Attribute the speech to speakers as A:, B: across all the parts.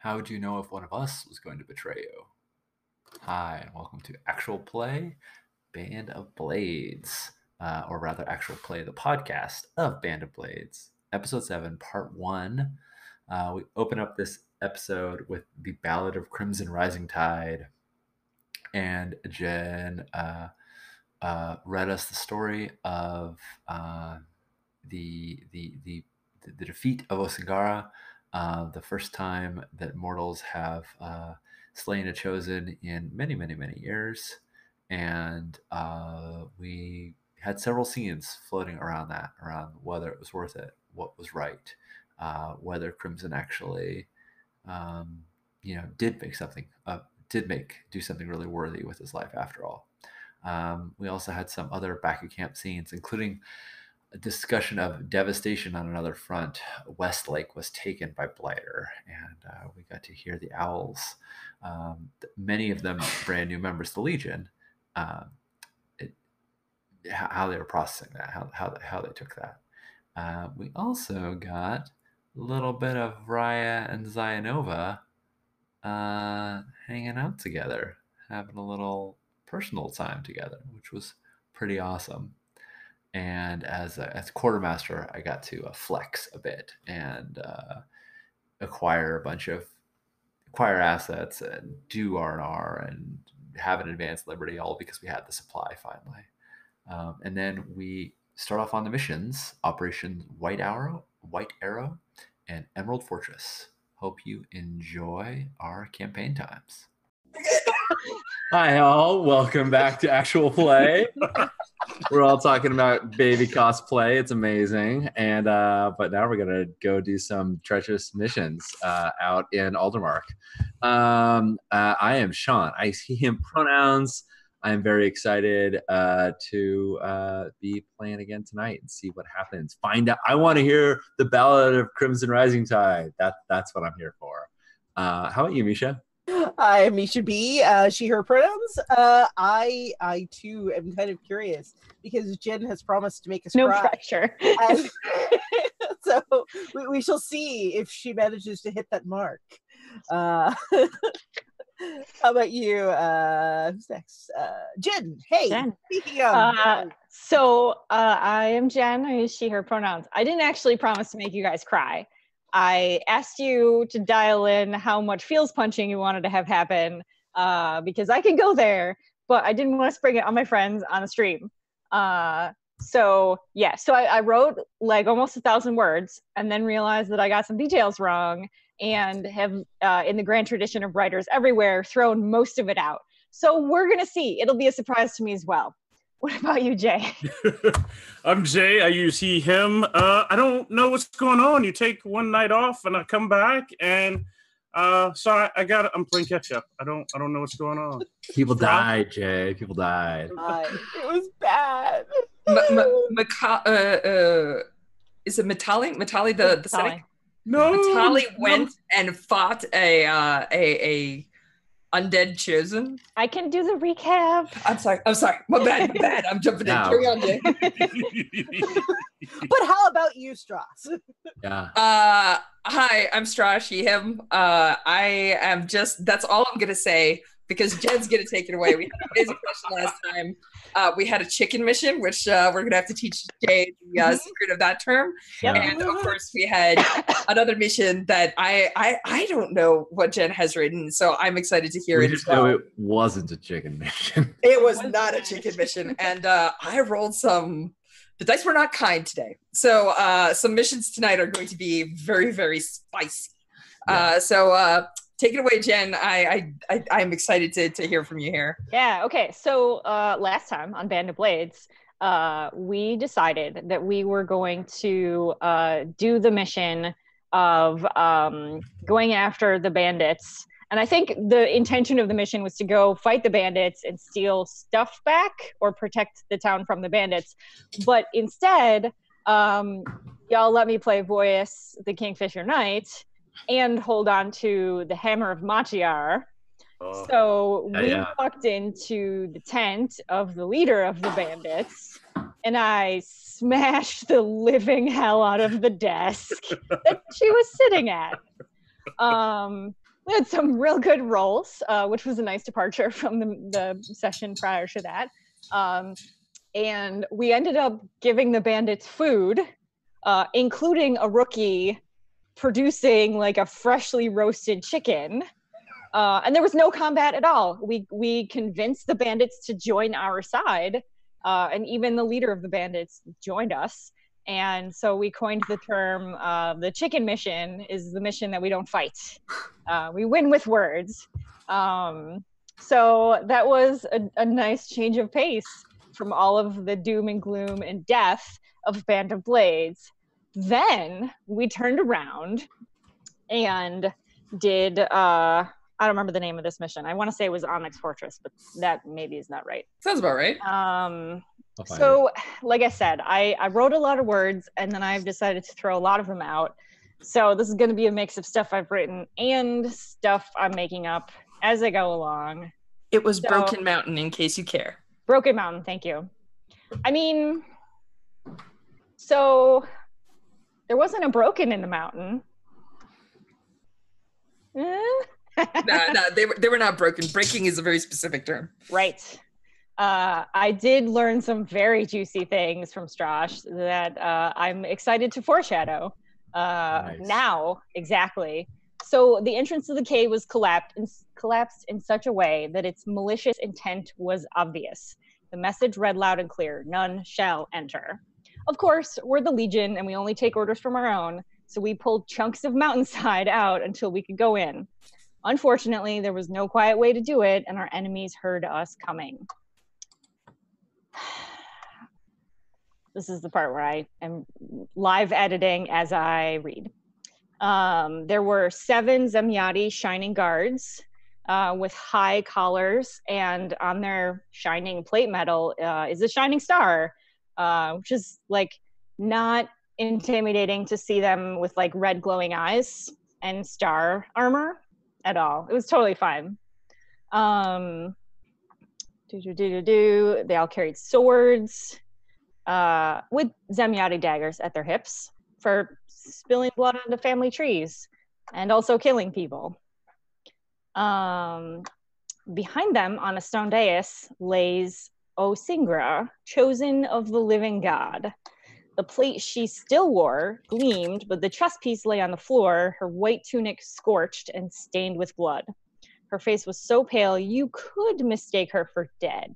A: How would you know if one of us was going to betray you? Hi, and welcome to Actual Play Band of Blades, uh, or rather, Actual Play, the podcast of Band of Blades, episode 7, part 1. Uh, we open up this episode with the Ballad of Crimson Rising Tide, and Jen uh, uh, read us the story of uh, the, the, the, the defeat of Osingara, uh, the first time that mortals have uh, slain a chosen in many, many, many years. And uh, we had several scenes floating around that, around whether it was worth it, what was right, uh, whether Crimson actually, um, you know, did make something, uh, did make, do something really worthy with his life after all. Um, we also had some other back of camp scenes, including discussion of devastation on another front. Westlake was taken by Blighter, and uh, we got to hear the Owls, um, many of them brand new members of the Legion, uh, it, how they were processing that, how, how, how they took that. Uh, we also got a little bit of Raya and Zayanova uh, hanging out together, having a little personal time together, which was pretty awesome and as a, as quartermaster, I got to uh, flex a bit and uh, acquire a bunch of acquire assets and do R and R and have an advanced liberty, all because we had the supply finally. Um, and then we start off on the missions: Operation White Arrow, White Arrow, and Emerald Fortress. Hope you enjoy our campaign times.
B: Hi, all. Welcome back to Actual Play. we're all talking about baby cosplay. It's amazing. And uh, but now we're gonna go do some treacherous missions uh, out in Aldermark. Um, uh, I am Sean. I see him pronouns. I am very excited uh, to uh, be playing again tonight and see what happens. Find out. I want to hear the ballad of Crimson Rising Tide. That that's what I'm here for. Uh, how about you, Misha?
C: I'm Misha B. Uh, she, her pronouns. Uh, I, I too am kind of curious because Jen has promised to make us
D: no
C: cry.
D: pressure.
C: And so we, we shall see if she manages to hit that mark. Uh, how about you? Uh, who's next? Uh, Jen. Hey.
D: Jen.
C: Speaking of.
D: Uh, so uh, I am Jen. I use she, her pronouns. I didn't actually promise to make you guys cry. I asked you to dial in how much feels punching you wanted to have happen uh, because I can go there, but I didn't want to spring it on my friends on the stream. Uh, so yeah, so I, I, wrote like almost a thousand words and then realized that I got some details wrong and have, uh, in the grand tradition of writers everywhere, thrown most of it out. So we're gonna see. It'll be a surprise to me as well. What about you, Jay?
E: I'm Jay. I use he, him. Uh, I don't know what's going on. You take one night off and I come back and uh, so I, I got I'm playing catch up. I don't I don't know what's going on.
B: People died, Jay. People died.
C: Uh, it was bad.
F: M- m- Maka- uh, uh, is it Matali? Matali the the setting?
E: No.
F: Matali went and fought a uh, a a undead chosen.
D: I can do the recap.
F: I'm sorry. I'm sorry. My bad. My bad. I'm jumping in. Carry on, Jay.
C: But how about you, Strauss?
B: Yeah.
F: Uh, hi, I'm Strashi. Him. Uh, I am just. That's all I'm gonna say because Jen's gonna take it away. We had an amazing question last time. Uh, we had a chicken mission, which uh, we're gonna have to teach Jay the uh, secret of that term.
D: Yep.
F: And of course, we had another mission that I I I don't know what Jen has written, so I'm excited to hear
B: we
F: it.
B: just
F: as well.
B: know it wasn't a chicken mission.
F: It was not a chicken mission, and uh, I rolled some. The dice were not kind today, so uh, some missions tonight are going to be very, very spicy. Uh, so uh, take it away, Jen. I, I, I I'm excited to to hear from you here.
D: Yeah, okay. So uh, last time on Band of Blades, uh, we decided that we were going to uh, do the mission of um, going after the bandits. And I think the intention of the mission was to go fight the bandits and steal stuff back or protect the town from the bandits. But instead, um, y'all let me play Voyus, the Kingfisher Knight, and hold on to the Hammer of Machiar.
E: Uh,
D: So
B: Yeah,
D: we
B: yeah.
D: walked into the tent of the leader of the bandits, and I smashed the living hell out of the desk that she was sitting at. Um, we had some real good rolls, uh, which was a nice departure from the, the session prior to that. Um, and we ended up giving the bandits food, uh, including a rookie producing like a freshly roasted chicken. Uh, and there was no combat at all. We we convinced the bandits to join our side, uh, and even the leader of the bandits joined us. And so we coined the term uh, the chicken mission is the mission that we don't fight. Uh, we win with words. Um, so that was a, a nice change of pace from all of the doom and gloom and death of Band of Blades. Then we turned around and did uh I don't remember the name of this mission. I want to say it was Onyx Fortress, but that maybe is not right.
F: Sounds about right.
D: Um
A: I'll find
D: so like I said, I I wrote a lot of words and then I've decided to throw a lot of them out. So this is going to be a mix of stuff I've written and stuff I'm making up as I go along.
F: It was
D: So-
F: Broken Mountain, in case you care.
D: Broken Mountain, thank you. I mean, so there wasn't a broken in the mountain. Eh?
F: nah, nah, they were they were not broken. Breaking is a very specific term.
D: right. Uh, I did learn some very juicy things from Strash that uh, I'm excited to foreshadow uh,
A: Nice.
D: now. Exactly. So the entrance to the cave was collapsed in, collapsed in such a way that its malicious intent was obvious. The message read loud and clear: "None shall enter." Of course, we're the Legion, and we only take orders from our own. So we pulled chunks of mountainside out until we could go in. Unfortunately, there was no quiet way to do it, and our enemies heard us coming. This is the part where I am live editing as I read. Um, there were seven Zemyati shining guards uh, with high collars, and on their shining plate metal uh, is a shining star, uh, which is like not intimidating to see them with like red glowing eyes and star armor at all. It was totally fine. Um, do do do. They all carried swords uh, with Zemyati daggers at their hips for spilling blood onto family trees and also killing people. Um, behind them on a stone dais lays Osingra, chosen of the living god. The plate she still wore gleamed, but the chest piece lay on the floor, her white tunic scorched and stained with blood. Her face was so pale you could mistake her for dead.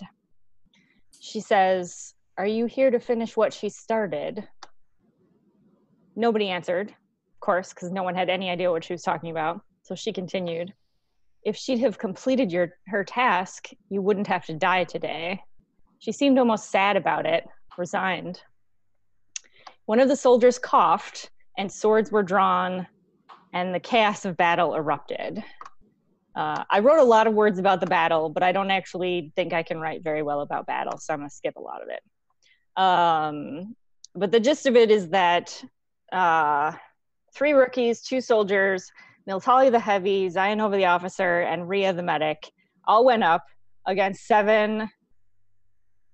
D: She says, Are you here to finish what she started? Nobody answered, of course, because no one had any idea what she was talking about. So she continued, If she'd have completed your her task, you wouldn't have to die today. She seemed almost sad about it, resigned. One of the soldiers coughed, and swords were drawn, and the chaos of battle erupted. Uh, I wrote a lot of words about the battle, but I don't actually think I can write very well about battle, so I'm going to skip a lot of it. Um, but the gist of it is that uh, three rookies, two soldiers, Miltali the heavy, Zionova the officer, and Rhea the medic all went up against seven,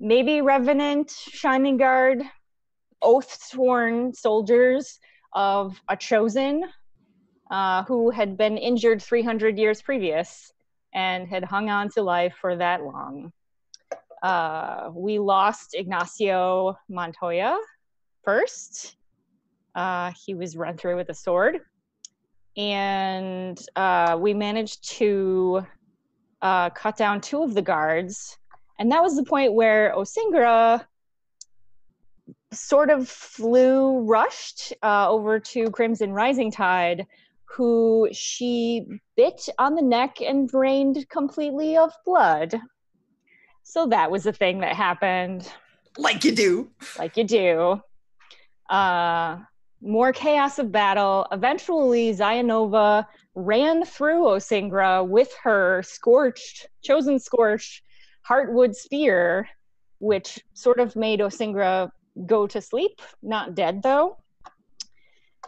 D: maybe Revenant, Shining Guard, oath sworn soldiers of a chosen uh, who had been injured 300 years previous and had hung on to life for that long. Uh, we lost Ignacio Montoya first. Uh, he was run through with a sword. And uh, we managed to uh, cut down two of the guards. And that was the point where Osingra sort of flew, rushed uh, over to Crimson Rising Tide, who she bit on the neck and drained completely of blood. So that was a thing that happened,
F: Like you do.
D: like you do. Uh, more chaos of battle. Eventually, Zionova ran through Osingra with her scorched, chosen scorched heartwood spear, which sort of made Osingra go to sleep, not dead though.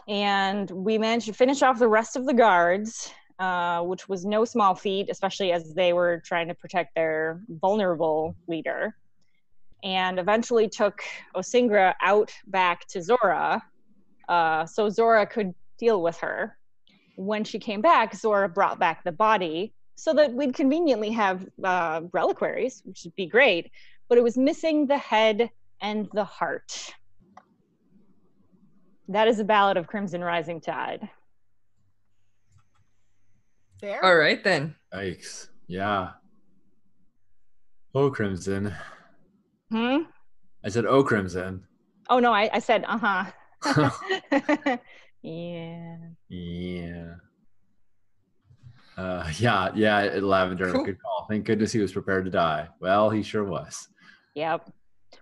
D: And we managed to finish off the rest of the guards, uh, which was no small feat, especially as they were trying to protect their vulnerable leader. And eventually took Osingra out back to Zora, uh, so Zora could deal with her. when she came back, Zora brought back the body so that we'd conveniently have uh, reliquaries, which would be great. But it was missing the head and the heart. That is a ballad of Crimson Rising Tide.
C: Fair.
F: All right then.
A: Yikes. Yeah. Oh, Crimson.
D: Hmm?
A: I said, oh, Crimson.
D: Oh no, I, I said uh huh. yeah.
A: Yeah. Uh, yeah, yeah, Lavender.
F: Cool.
A: Good call. Thank goodness he was prepared to die. Well, he sure was.
D: Yep.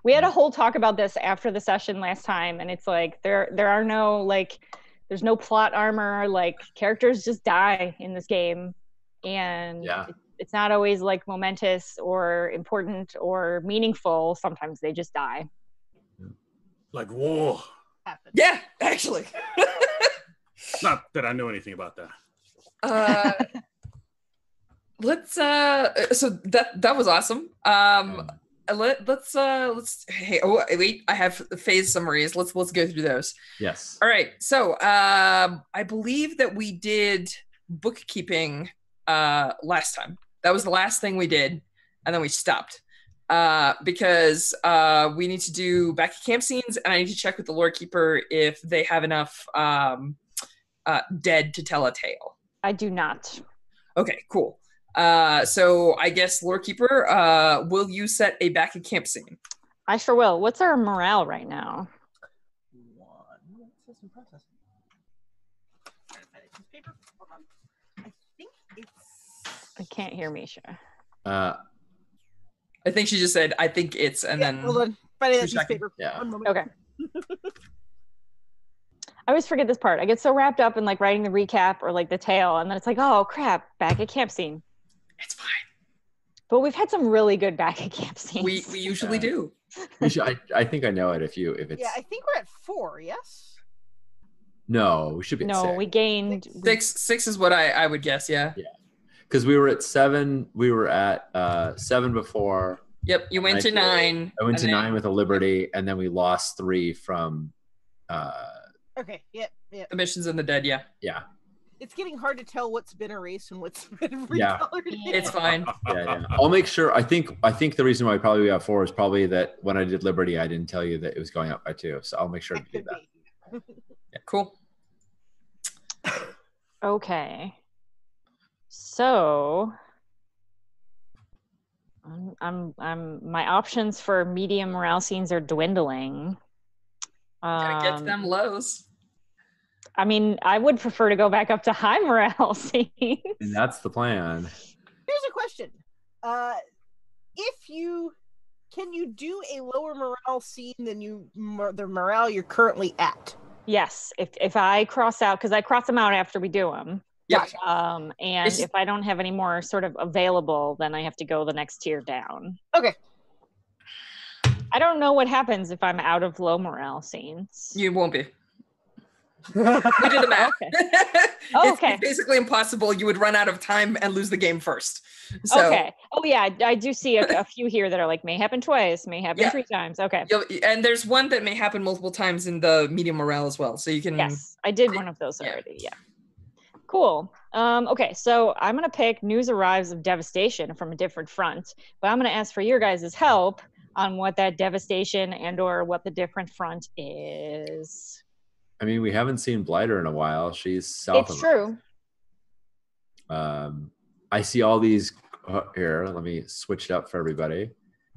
D: We had a whole talk about this after the session last time, and it's like there there are no like there's no plot armor, like characters just die in this game. And
A: Yeah.
D: it- it's not always like momentous or important or meaningful. Sometimes they just die.
E: Like war.
C: Happened.
F: Yeah, actually.
E: Not that I know anything about that.
F: uh let's uh so that that was awesome. Um let, let's uh let's hey oh wait i have phase summaries. Let's let's go through those.
A: Yes.
F: all right. So um i believe that we did bookkeeping uh last time. That was the last thing we did and then we stopped. Uh because uh we need to do back at camp scenes and i need to check with the lore keeper if they have enough um uh dead to tell a tale.
D: I do not.
F: Okay, cool. Uh, so I guess lore keeper, uh, will you set a back at camp scene?
D: I sure will. What's our morale right now?
C: One. Processing, processing. Trying to find a piece of paper. Hold on. I think it's.
D: I can't hear Misha.
A: Uh,
F: I think she just said, "I think it's," and
C: Yeah,
F: then
C: hold on. Finding that
F: two
C: piece paper.
A: Yeah.
C: One moment.
D: Okay. I always forget this part. I get so wrapped up in like writing the recap or like the tale, and then it's like, oh crap, back at camp scene.
F: It's fine.
D: But we've had some really good back at camp scenes.
F: We we usually
A: Uh,
F: do.
A: we should, I, I think I know it. If you, if it's
C: Yeah, I think we're at four. Yes.
A: no, we should be at
D: no,
A: six.
D: we gained.
F: Six six is what I I would guess. Yeah. Yeah.
A: Because we were at seven. We were at uh, seven before.
F: Yep. You went to
A: I-
F: nine.
A: I went to
F: then-
A: nine with a Liberty, and then we lost three from. Uh,
C: Okay. Yep. Yep.
F: The missions and the dead. Yeah.
A: yeah,
C: It's getting hard to tell what's been erased and what's been
A: Yeah.
C: recolored.
F: It's fine.
A: yeah, yeah. I'll make sure. I think. I think the reason why probably we have four is probably that when I did Liberty, I didn't tell you that it was going up by two. So I'll make sure to do that.
C: be.
F: Cool.
D: Okay. So. I'm, I'm, I'm, my options for medium morale scenes are dwindling.
F: Gotta get to
D: Um,
F: them lows.
D: I mean, I would prefer to go back up to high morale scenes.
A: And that's the plan.
C: Here's a question. Uh, if you can you do a lower morale scene than you the morale you're currently at?
D: Yes, if if I cross out because I cross them out after we do them.
F: Yep.
D: Um, and
F: It's-
D: if I don't have any more sort of available, then I have to go the next tier down.
C: Okay.
D: I don't know what happens if I'm out of low morale scenes.
F: You won't be. We did the math.
D: Okay.
F: it's,
D: okay.
F: it's basically impossible. You would run out of time and lose the game first. So
D: okay. Oh yeah, I, I do see a, a few here that are like may happen twice, may happen
F: Yeah.
D: three times. Okay.
F: You'll, and there's one that may happen multiple times in the medium morale as well. So you can.
D: Yes, I did one of those
F: Yeah.
D: already. Yeah. Cool. Um, okay, so I'm gonna pick news arrives of devastation from a different front, but I'm gonna ask for your guys' help on what that devastation and or what the different front is.
A: I mean, we haven't seen Blighter in a while. She's south
D: it's
A: of
D: true.
A: Um, I see all these uh, here. Let me switch it up for everybody.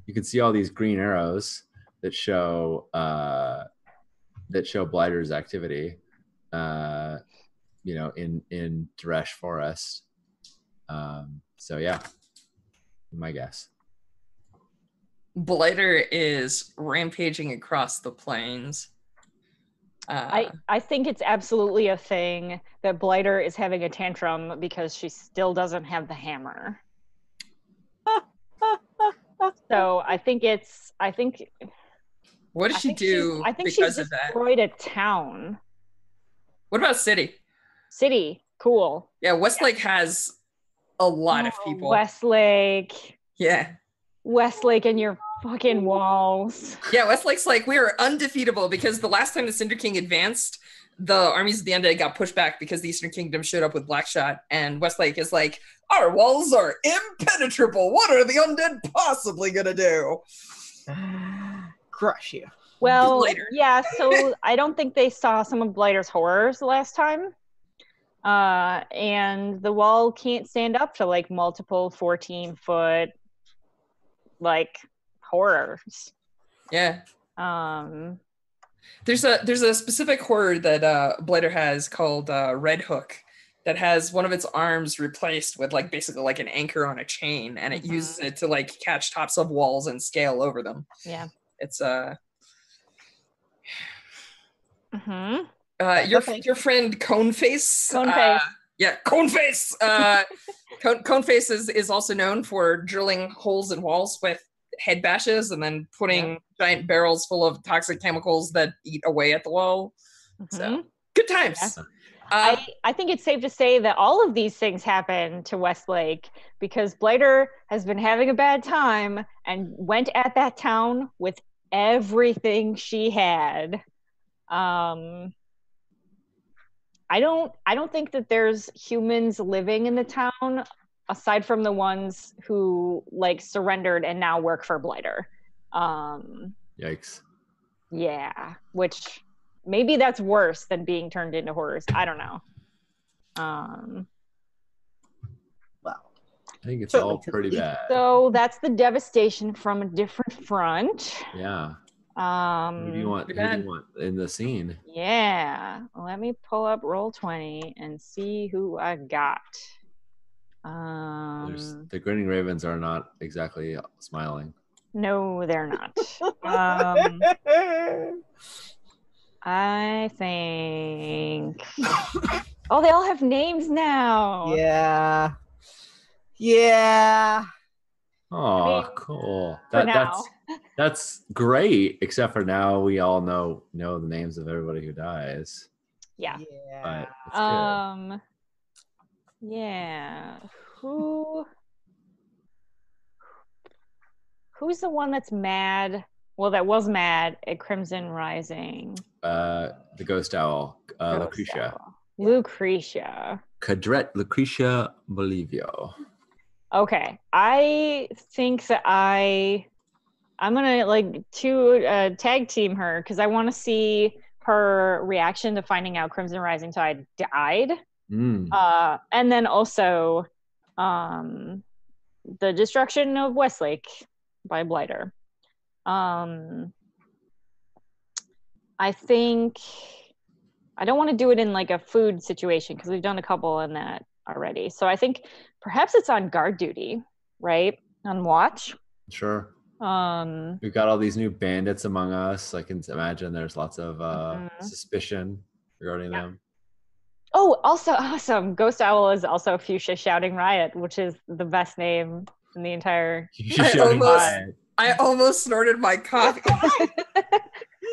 A: You can see all these green arrows that show uh, that show Blighter's activity. Uh, you know, in in Duresh Forest. Um, so yeah, my guess.
F: Blighter is rampaging across the plains. Uh,
D: I, I think it's absolutely a thing that Blighter is having a tantrum because she still doesn't have the hammer. so I think it's I think
F: what did
D: I
F: she do
D: I think
F: because of that?
D: destroyed a town.
F: What about city?
D: City, cool.
F: Yeah, Westlake has a lot of
D: Oh,
F: people.
D: Westlake,
F: yeah.
D: Westlake, and your fucking walls.
F: Yeah, Westlake's like we are undefeatable because the last time the Cinder King advanced, the armies of the undead got pushed back because the Eastern Kingdom showed up with Blackshot, and Westlake is like, our walls are impenetrable. What are the undead possibly gonna do?
C: Crush you.
D: Well,
F: Blighter.
D: yeah. So I don't think they saw some of Blighter's horrors the last time. Uh, and the wall can't stand up to like multiple 14 foot like horrors.
F: Yeah.
D: Um,
F: There's a there's a specific horror that uh Blighter has called uh Red Hook that has one of its arms replaced with like basically like an anchor on a chain and it
D: Mhm.
F: uses it to like catch tops of walls and scale over them.
D: yeah.
F: It's uh
D: hmm
F: uh your
C: Okay.
F: your friend Coneface.
D: Coneface.
F: uh, yeah, Coneface. Uh Cone, Coneface is, is also known for drilling holes in walls with head bashes and then putting giant barrels full of toxic chemicals that eat away at the wall. So
D: Mhm.
F: good times.
D: Yeah.
F: Uh,
D: I, I think it's safe to say that all of these things happen to Westlake because Blighter has been having a bad time and went at that town with everything she had. Um, I don't I don't think that there's humans living in the town aside from the ones who like surrendered and now work for Blighter. Um,
A: Yikes.
D: yeah, which maybe that's worse than being turned into horrors. I don't know. Um,
C: Well,
A: I think it's
C: Certainly
A: all pretty bad.
D: so that's the devastation from a different front.
A: yeah.
D: Um,
A: Who do you want? Who do you want in the scene?
D: Yeah, let me pull up roll twenty and see who I got.
A: There's,
D: Um,
A: the grinning ravens are not exactly smiling.
D: no, they're not. um, I think. Oh, they all have names now.
C: yeah. Yeah.
A: Oh,
D: mean,
A: cool. That, that's that's great. Except for now, we all know know the names of everybody who dies.
D: Yeah.
C: Yeah.
A: But it's good.
D: Yeah. Who? Who's the one that's mad? Well, that was mad at Crimson Rising.
A: uh, the ghost owl, uh,
D: Ghost
A: Lucretia,
D: Owl. Lucretia.
A: Cadret Lucretia Bolivio.
D: Okay, I think that I, I'm gonna like to uh, tag team her because I want to see her reaction to finding out Crimson Rising Tide died.
A: Mm.
D: uh, and then also um, the destruction of Westlake by Blighter. Um, I think I don't want to do it in like a food situation because we've done a couple in that already. So I think perhaps it's on guard duty, right? On watch.
A: Sure.
D: Um,
A: We've got all these new bandits among us. I can imagine there's lots of uh,
D: Mhm.
A: suspicion regarding
D: Yeah.
A: them.
D: Oh, also awesome. Ghost Owl is also Fuchsia Shouting Riot, which is the best name in the entire
F: I
A: should show me
F: almost- I almost snorted my coffee.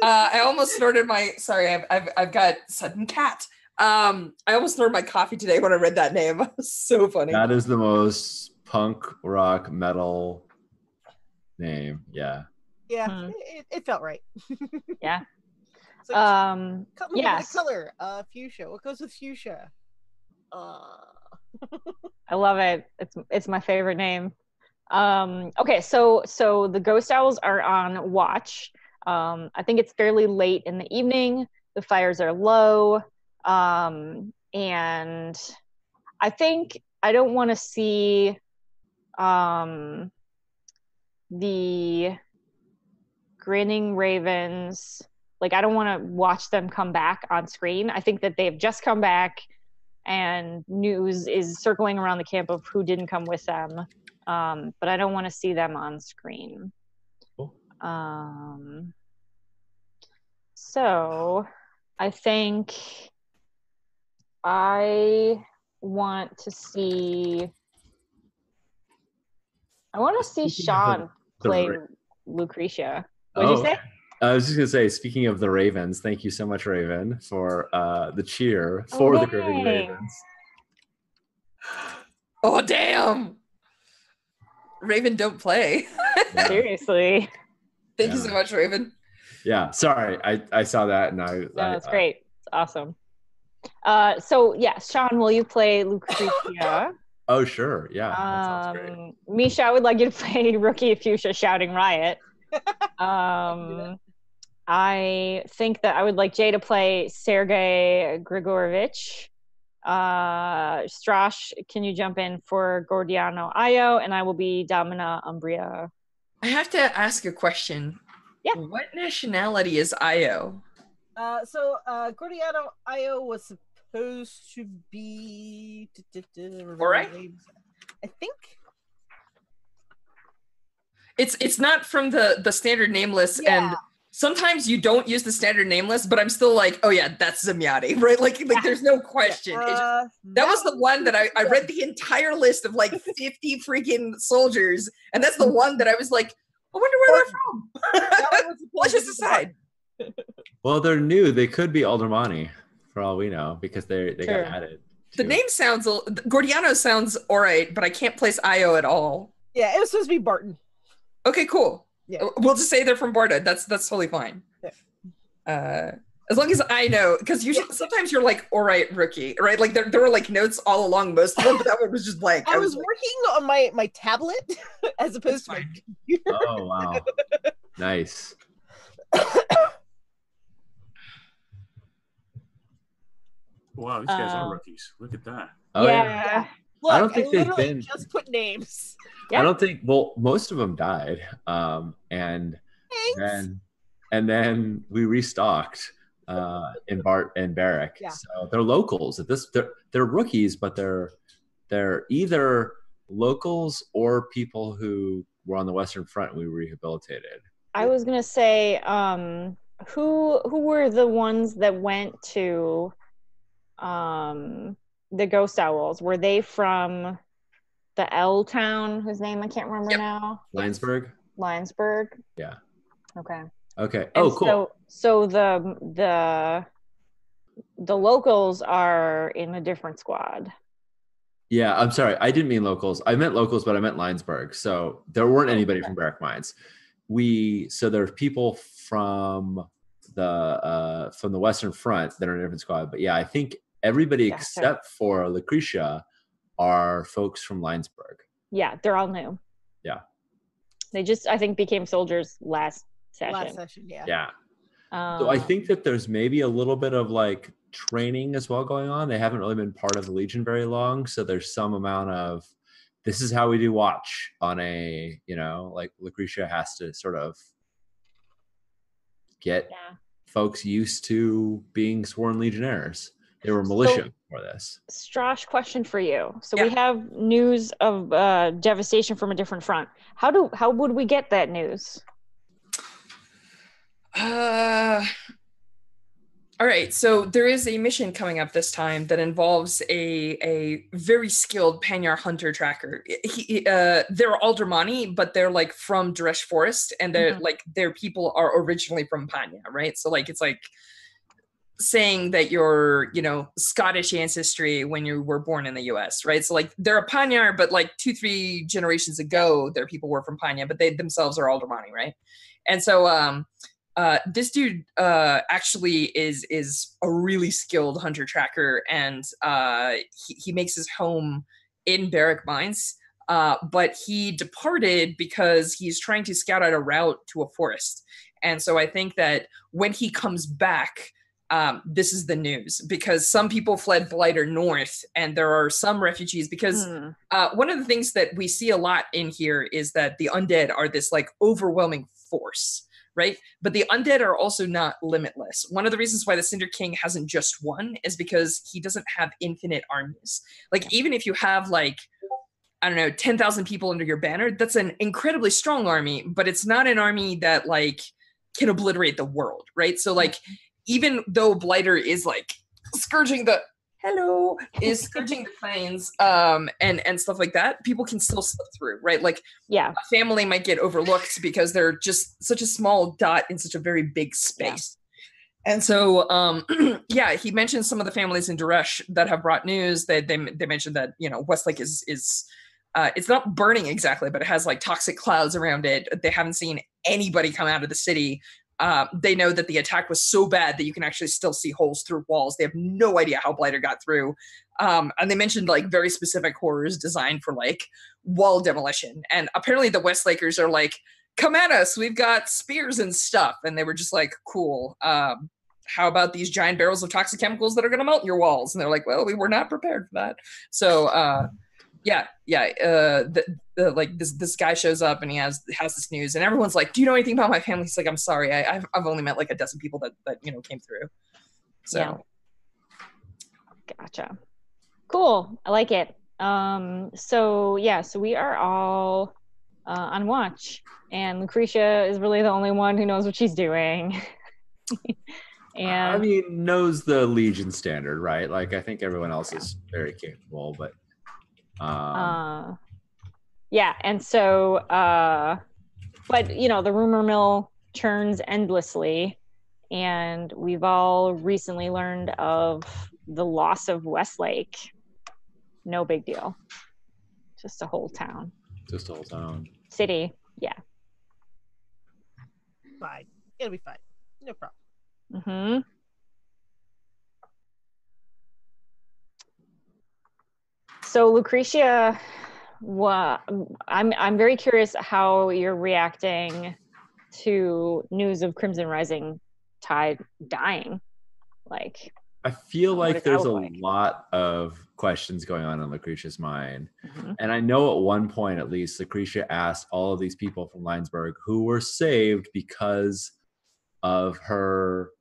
F: uh, I almost snorted my. Sorry, I've, I've I've got sudden cat. Um, I almost snorted my coffee today when I read that name. so funny.
A: That is the most punk rock metal name. Yeah.
C: Yeah.
D: Hmm.
C: It, it felt right.
D: Yeah.
C: So,
D: um yes.
C: color. Uh, fuchsia. What goes with fuchsia? Uh,
D: I love it. It's it's my favorite name. Um, okay, so so the ghost owls are on watch. Um, I think it's fairly late in the evening. The fires are low, um, and I think I don't want to see um, the grinning ravens. Like I don't want to watch them come back on screen. I think that they've just come back and news is circling around the camp of who didn't come with them. Um, but I don't want to see them on screen.
A: Cool.
D: Um, so I think I want to see. I want to see Sean play Lucretia. What did you
A: Oh,
D: say?
A: Okay. I was just gonna say, speaking of the Ravens, thank you so much, Raven, for uh, the cheer
D: Oh,
A: for the Grinning
D: yay.
A: Ravens.
F: oh damn! Raven, don't play.
A: Yeah.
D: Seriously.
F: Thank you so much, Raven.
A: Yeah, sorry, I, I saw that and I.
D: No,
A: I,
D: it's great. It's awesome. Uh, so yeah, Sean, will you play Lucretia?
A: Oh, sure. Yeah. That great.
D: Um, Misha, I would like you to play Rookie Fuchsia shouting riot. Um, I think that I would like Jay to play Sergei Grigorovich. Uh, Strash, can you jump in for Gordiano Io? And I will be Domina Umbria.
F: I have to ask a question.
D: Yeah.
F: What nationality is Io?
C: Uh, so uh, Gordiano Io was supposed to be.
F: All right.
C: I think.
F: It's it's not from the the standard name list, and
C: Yeah.
F: Sometimes you don't use the standard name list, but I'm still like, oh yeah, that's Zemyati, right? Like like there's no question. It just-
C: Uh,
F: that was the one that I, I read the entire list of like 50 freaking soldiers, and that's the one that I was like, I wonder where they're from.
C: that one
F: Let's just
C: be
F: decide.
A: Well, they're new. They could be Aldermani for all we know because they they
D: Sure.
A: got added.
F: The
A: to-
F: name sounds a- Gordiano sounds all right, but I can't place Io at all.
C: Yeah, it was supposed to be Bartan.
F: Okay, cool.
C: Yeah.
F: We'll just say they're from Borda. That's that's totally fine.
C: Yeah.
F: Uh, as long as I know, because usually sometimes you're like, all right, rookie, right? Like there, there were like notes all along most of them, but that one was just blank.
C: I was
F: like,
C: working on my my tablet as opposed to my computer.
A: Oh wow. nice.
E: Wow, these guys
D: Uh,
E: are rookies. Look at that.
A: Oh yeah.
D: yeah.
C: Look,
A: I don't think they've been-
C: just put names.
D: Yeah.
A: I don't think. Well, most of them died, um, and
C: Thanks.
A: then and then we restocked uh, in Bart and Barrak.
C: Yeah.
A: So they're locals. At this, they're they're rookies, but they're they're either locals or people who were on the Western Front and we rehabilitated.
D: I was gonna say, um, who who were the ones that went to um the ghost owls? Were they from the L town whose name I can't remember
F: Yep.
D: now?
A: Linesburg.
D: Linesburg.
A: Yeah.
D: Okay.
A: Okay.
D: And
A: oh, cool.
D: So, so the the the locals are in a different squad.
A: Yeah, I'm sorry. I didn't mean locals. I meant locals, but I meant Linesburg. So there weren't anybody from Barrak Mines. We so there's people from the uh from the Western Front that are in a different squad. But yeah, I think everybody
D: Gotcha.
A: except for Lucretia are folks from Linesburg.
D: Yeah, they're all new.
A: Yeah.
D: They just I think became soldiers last session.
C: Last session, yeah.
A: Yeah.
D: Um,
A: So I think that there's maybe a little bit of like training as well going on. They haven't really been part of the Legion very long, so there's some amount of this is how we do watch on a you know like Lucretia has to sort of get
D: yeah.
A: folks used to being sworn legionnaires. They were militia for this.
D: Strash, question for you. So we have news of uh, devastation from a different front. How do how would we get that news?
F: Uh, all right. So there is a mission coming up this time that involves a a very skilled Panyar hunter tracker. He, uh, they're Aldermani, but they're like from Duresh Forest, and they're
D: Mhm.
F: like their people are originally from Panya, right? So like it's like saying that you're you know Scottish ancestry when you were born in the U.S. right? So like they're a Panyar, but like two three generations ago, their people were from Panya, but they themselves are Aldermani, right? And so um uh, this dude uh, actually is is a really skilled hunter tracker, and uh, he, he makes his home in Barrak Mines. Uh, but he departed because he's trying to scout out a route to a forest, and so I think that when he comes back, um, this is the news because some people fled Blighter north, and there are some refugees because
D: Hmm.
F: uh, one of the things that we see a lot in here is that the undead are this like overwhelming force right? But the undead are also not limitless. One of the reasons why the cinder king hasn't just won is because he doesn't have infinite armies. Like even if you have like i don't know 10,000 people under your banner that's an incredibly strong army but it's not an army that like can obliterate the world right? So like even though blighter is like scourging the hello is scourging the plains um and and stuff like that people can still slip through right? Like
D: Yeah.
F: a family might get overlooked because they're just such a small dot in such a very big space. And so um yeah he mentioned some of the families in Duresh that have brought news. They they, they mentioned that you know westlake is is uh, it's not burning exactly but it has like toxic clouds around it. They haven't seen anybody come out of the city uh, they know that the attack was so bad that you can actually still see holes through walls. They have no idea how Blighter got through. Um, and they mentioned like very specific horrors designed for like wall demolition. And apparently the Westlakers are like, come at us, we've got spears and stuff. And they were just like, cool. Um, how about these giant barrels of toxic chemicals that are going to melt your walls? And they're like, well, we were not prepared for that. So, uh, yeah, yeah. Uh, the, the, like this this guy shows up and he has has this news, and everyone's like, "Do you know anything about my family?" He's like, "I'm sorry, I, I've I've only met like a dozen people that that you know came through." So
D: Yeah. Gotcha. Cool. I like it. Um, so yeah, so we are all uh, on watch, and Lucretia is really the only one who knows what she's doing. and
A: I mean, knows the Legion standard, right? Like, I think everyone else is very capable, but um,
D: uh, yeah, and so uh, but you know, the rumor mill churns endlessly, and we've all recently learned of the loss of Westlake. No big deal. Just a whole town.
A: just a whole town.
D: City. Yeah.
C: Fine. It'll be fine. No problem.
D: Mm-hmm. So Lucretia, wha- I'm I'm very curious how you're reacting to news of Crimson Rising Tide dying. Like,
A: I feel like there's a
D: like?
A: lot of questions going on in Lucretia's mind.
D: mhm.
A: And I know at one point, at least, Lucretia asked all of these people from Linesburg who were saved because of her,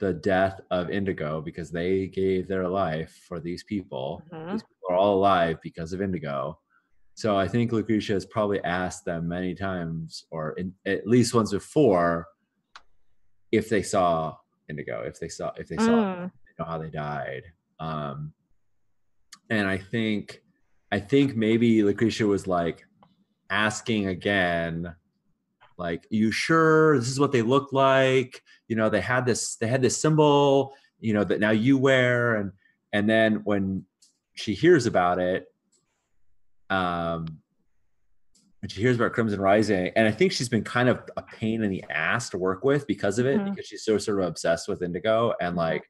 A: the death of Indigo, because they gave their life for these people.
D: Mhm.
A: These people are all alive because of Indigo. So I think Lucretia has probably asked them many times, or in, at least once before, if they saw Indigo, if they saw, if they saw
D: Mm,
A: you know how they died. Um and i think i think maybe lucretia was like asking again like you sure this is what they look like? You know they had this they had this symbol you know that now you wear. And and then when she hears about it um when she hears about crimson rising and i think she's been kind of a pain in the ass to work with because of it
D: Mhm.
A: because she's so sort of obsessed with indigo and like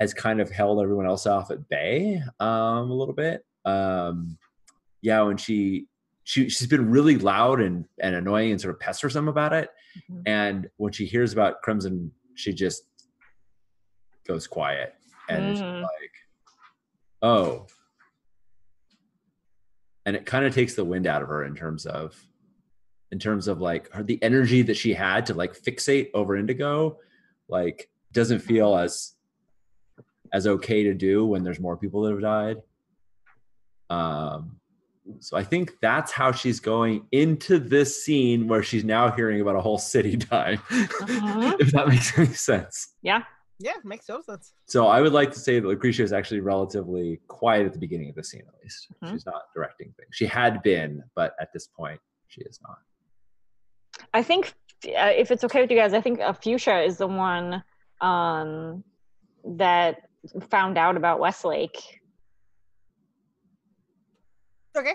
A: has kind of held everyone else off at bay um a little bit um yeah when she she she's been really loud and and annoying and sort of pesters them about it
D: Mhm.
A: and when she hears about crimson she just goes quiet and is
D: Mm.
A: like oh and it kind of takes the wind out of her in terms of in terms of like her the energy that she had to like fixate over indigo like doesn't feel as as okay to do when there's more people that have died. Um so i think that's how she's going into this scene where she's now hearing about a whole city dying
D: Mhm.
A: if that makes any sense.
C: Yeah, makes no sense.
A: so I would like to say that Lucretia is actually relatively quiet at the beginning of the scene, at least.
D: Mhm.
A: She's not directing things. She had been, but at this point, she is not.
D: I think uh, if it's okay with you guys, I think uh, Fuchsia is the one um, that found out about Westlake.
C: Okay.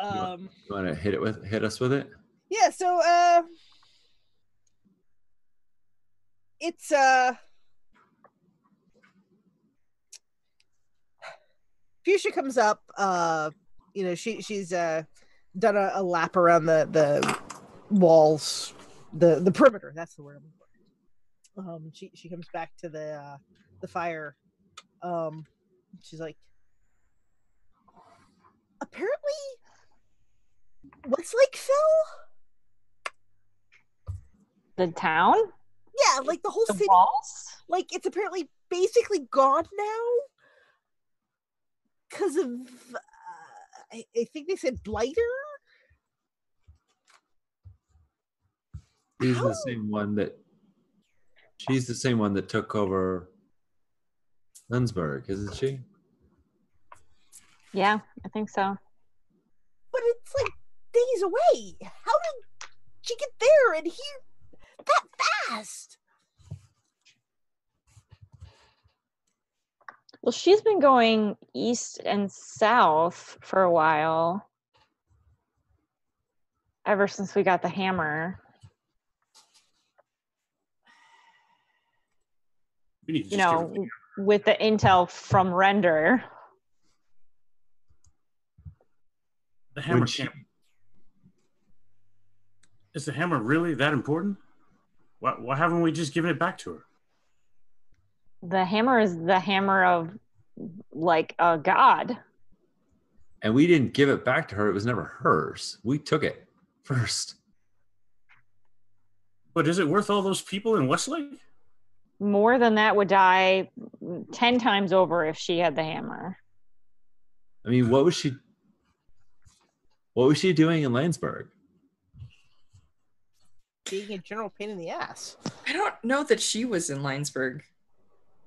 C: Um.
A: You want to hit it with hit us with it?
C: Yeah. So, uh, it's uh, Fuchsia comes up. Uh, you know, she she's uh done a, a lap around the the walls, the the perimeter. That's the word. Um, she she comes back to the uh, the fire. Um, she's like, apparently, Westlake Phil?
D: The town,
C: Yeah, like the whole
D: the
C: city,
D: walls.
C: like it's apparently basically gone now because of uh, I, I think they said blighter.
A: She's
C: How-
A: the same one that. She's the same one that took over Lensburg, isn't she?
D: Yeah, I think so.
C: but it's like days away. How did she get there and here that fast?
D: Well, she's been going east and south for a while. ever since we got the hammer.
E: We need to
D: You know,
E: give it-
D: with the intel from Render.
E: the hammer
A: she-
E: Is the hammer really that important? Why, why haven't we just given it back to her?
D: The hammer is the hammer of like a god.
A: And we didn't give it back to her. It was never hers. We took it first.
E: But is it worth all those people in Westlake?
D: More than that would die 10 times over if she had the hammer.
A: I mean, what was she? What was she doing in Landsberg?
C: Being a general pain in the ass.
F: I don't know that she was in Linesburg.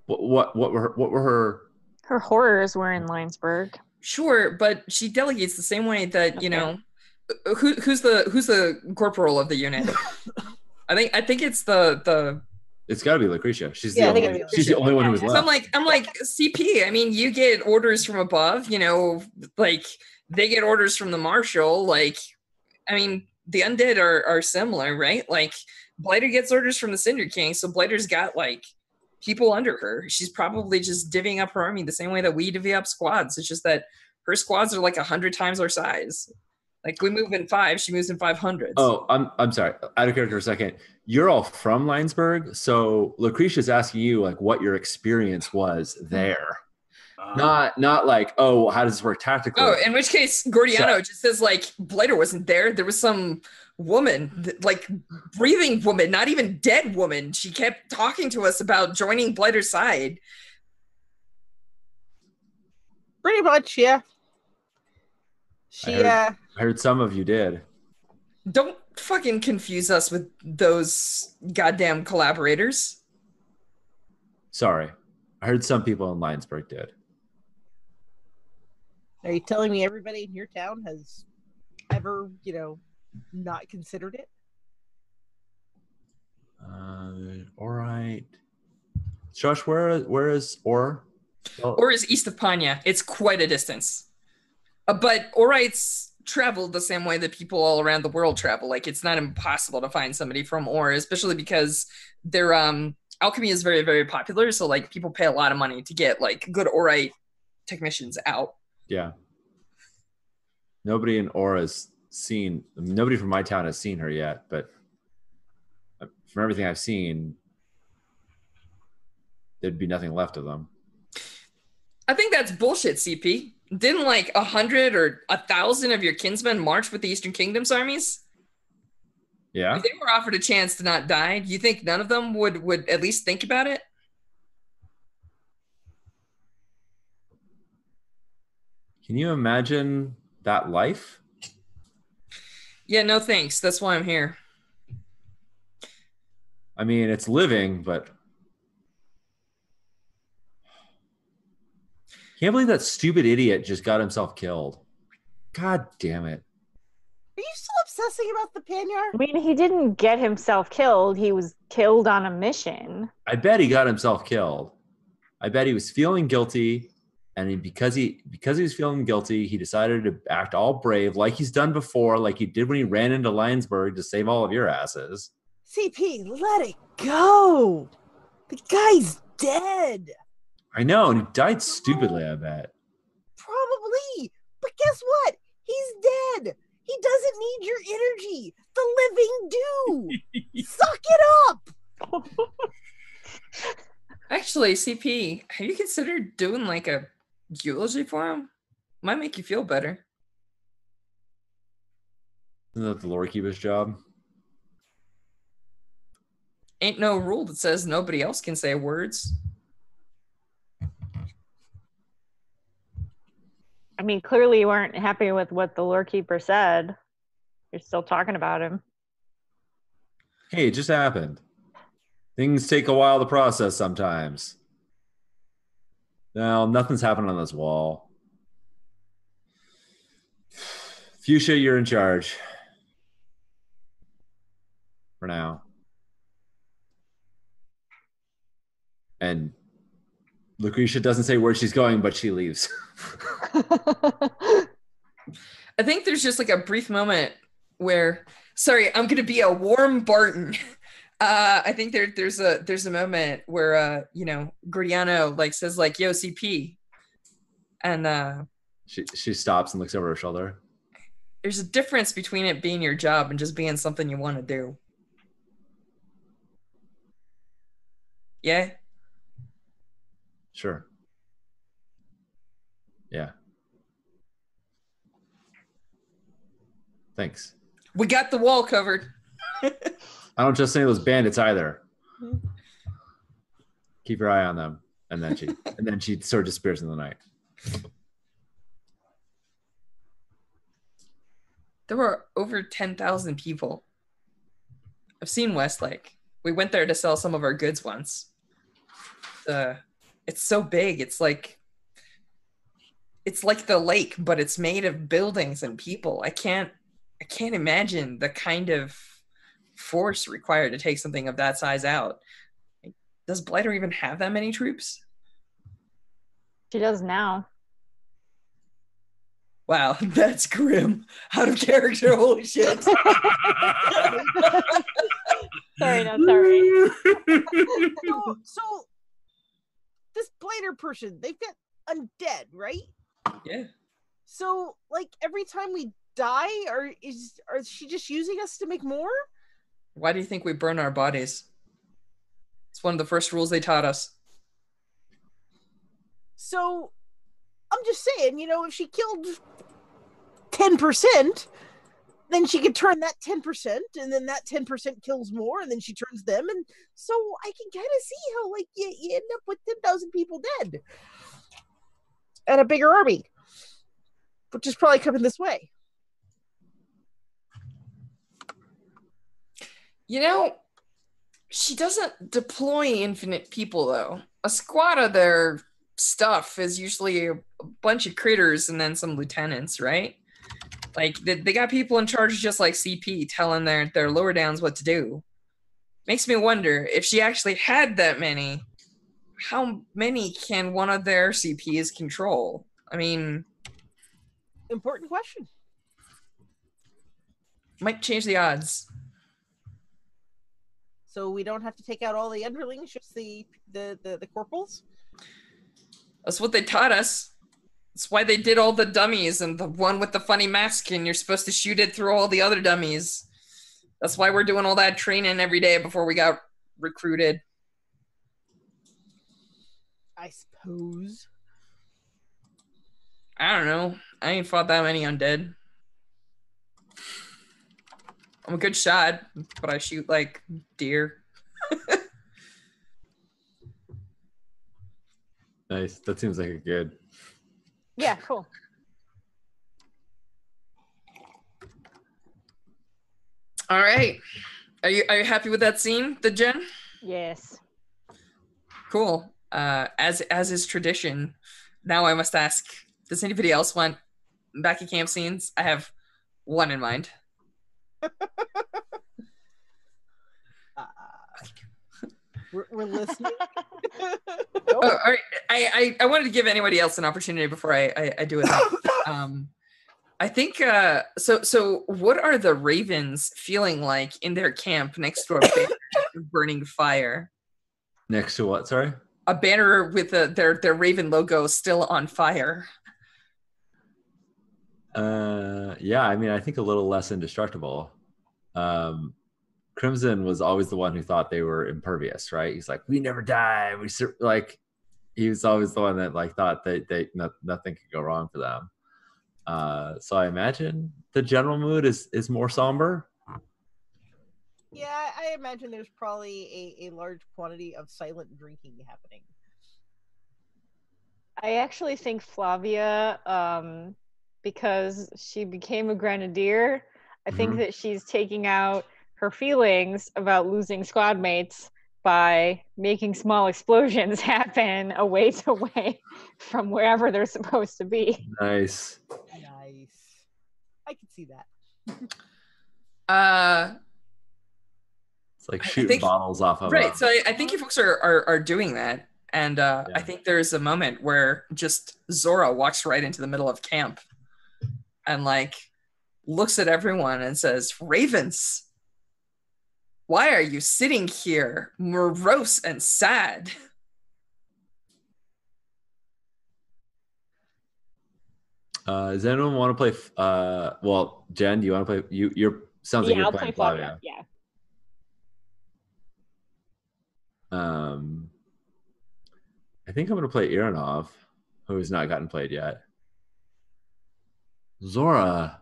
A: What what what were her, what were her?
D: Her horrors were in Linesburg.
F: Sure, but she delegates the same way that you know. Who, who's the who's the corporal of the unit? I think I think it's the the.
A: It's got to be Lucretia. She's
C: Yeah, I
A: the
C: think
A: only,
C: it'd
A: she's the only one who was
D: Yeah.
F: So I'm like I'm like CP. I mean, you get orders from above. You know, like they get orders from the marshal. Like, I mean, the undead are are similar, right? Like Blighter gets orders from the Cinder King, so Blighter's got like people under her. She's probably just divvying up her army the same way that we divvy up squads. It's just that her squads are like a hundred times our size. Like we move in five, she moves in five hundred.
A: Oh, I'm I'm sorry. Out of character for a second. You're all from Linesburg, so Lucretia's asking you like what your experience was there.
E: Uh,
A: Not not like oh how does this work tactically?
F: Oh, in which case Gordiano just says like Blighter wasn't there. There was some woman, like breathing woman, not even dead woman. She kept talking to us about joining Blighter's side.
C: Pretty much, yeah. She
A: heard-
C: uh
A: I heard some of you did.
F: Don't fucking confuse us with those goddamn collaborators.
A: Sorry, I heard some people in Lionsburg did.
C: Are you telling me everybody in your town has ever, you know, not considered it?
A: Uh, all right. Josh, where where is Or? Oh,
F: Or is east of Panya. It's quite a distance. Uh, but Orites travel the same way that people all around the world travel. Like it's not impossible to find somebody from Or, especially because their um alchemy is very, very popular. So like people pay a lot of money to get like good Orite technicians out.
A: Yeah. Nobody in Aura's seen. Nobody from my town has seen her yet, but uh, from everything I've seen, there'd be nothing left of them.
F: I think that's bullshit, CP. Didn't like a hundred or a thousand of your kinsmen march with the Eastern Kingdom's armies?
A: Yeah.
F: If they were offered a chance to not die, do you think none of them would would at least think about it?
A: Can you imagine that life?
F: Yeah, no thanks. That's why I'm here.
A: I mean, it's living, but can't believe that stupid idiot just got himself killed. God damn it.
C: Are you still obsessing about the Panyar?
D: I mean, he didn't get himself killed. He was killed on a mission.
A: I bet he got himself killed. I bet he was feeling guilty, and he, because he because he was feeling guilty, he decided to act all brave, like he's done before, like he did when he ran into Lionsburg to save all of your asses.
C: CP, let it go. The guy's dead.
A: I know, and he died stupidly. I bet.
C: Probably. But guess what? He's dead. He doesn't need your energy. The living do. Suck it up.
F: Actually, CP, have you considered doing like a eulogy for him? Might make you feel better.
A: Isn't that the lore keeper's job?
F: Ain't no rule that says nobody else can say words.
D: I mean, clearly you weren't happy with what the lore keeper said. You're still talking about him.
A: Hey, it just happened. Things take a while to process sometimes. No, nothing's happening on this wall. Fuchsia, you're in charge. For now. And Lucretia doesn't say where she's going, but she leaves.
F: I think there's just like a brief moment where sorry, I'm gonna be a warm Bartan. Uh, I think there there's a there's a moment where uh, you know, Gordiano like says like yo CP. And uh
A: She she stops and looks over her shoulder.
F: there's a difference between it being your job and just being something you want to do. Yeah.
A: Sure. Yeah. Thanks.
F: We got the wall covered.
A: I don't trust any of those bandits either. Keep your eye on them. And then she and then she sort of disappears in the night.
F: There were over 10,000 people. I've seen Westlake. We went there to sell some of our goods once. Uh, it's so big. It's like it's like the lake, but it's made of buildings and people. I can't I can't imagine the kind of force required to take something of that size out. Does Blighter even have that many troops?
D: She does now.
F: Wow, that's grim. Out of character. Holy shit.
D: Sorry, no, sorry.
C: So, so this Blighter person, they've got undead, right?
F: yeah.
C: So, like every time we die, or is or is she just using us to make more?
F: Why do you think we burn our bodies? It's one of the first rules they taught us.
C: So, I'm just saying, you know, if she killed ten percent, then she could turn that ten percent, and then that ten percent kills more, and then she turns them, and so I can kind of see how like you, you end up with ten thousand people dead and a bigger army, which is probably coming this way.
F: You know, she doesn't deploy infinite people though. A squad of their stuff is usually a bunch of critters and then some lieutenants, right? Like they, they got people in charge just like CP telling their their lower downs what to do. Makes me wonder if she actually had that many, how many can one of their CPs control? I mean,
C: Important question.
F: might change the odds.
C: So we don't have to take out all the underlings, just the the the, the corporals.
F: That's what they taught us. That's why they did all the dummies and the one with the funny mask, and you're supposed to shoot it through all the other dummies. That's why we're doing all that training every day before we got recruited.
C: I suppose.
F: I don't know. I ain't fought that many undead. I'm a good shot, but I shoot like deer.
A: Nice. That seems like a good.
D: Yeah, cool.
F: All right. Are you are you happy with that scene, the Jen?
D: Yes.
F: Cool. Uh, as as is tradition, now I must ask: Does anybody else want back at camp scenes? I have one in mind.
C: Uh, we're, we're listening.
F: Oh, all right. I, I I wanted to give anybody else an opportunity before I I, I do it. um, I think uh, so. So, what are the Ravens feeling like in their camp next to a banner burning fire?
A: Next to what? Sorry.
F: A banner with the, their their Raven logo still on fire.
A: Uh, yeah. I mean, I think a little less indestructible. Um, Crimson was always the one who thought they were impervious, right? He's like, we never die. We sur-, like, he was always the one that like thought that they no, nothing could go wrong for them. Uh, so I imagine the general mood is is more somber.
C: yeah, I imagine there's probably a, a large quantity of silent drinking happening.
D: I actually think Flavia, um, because she became a grenadier, I think
A: Mhm.
D: that she's taking out her feelings about losing squad mates by making small explosions happen a ways away from wherever they're supposed to be.
A: Nice.
C: Nice. I can see that.
F: Uh,
A: It's like
F: I
A: shooting
F: think-
A: bottles off of.
F: right.
A: a-
F: So I, I think you folks are, are are doing that, and uh, I think there's a moment where just Zora walks right into the middle of camp, and like looks at everyone and says, Ravens, why are you sitting here morose and sad?
A: Uh, does anyone want to play? f- Uh, well, Jen, do you want to play? You, you're sounds like you're
D: I'll
A: playing
D: play
A: Flavia.
D: Flavia. Yeah.
A: Um, I think I'm going to play Iranov, who has not gotten played yet. Zora.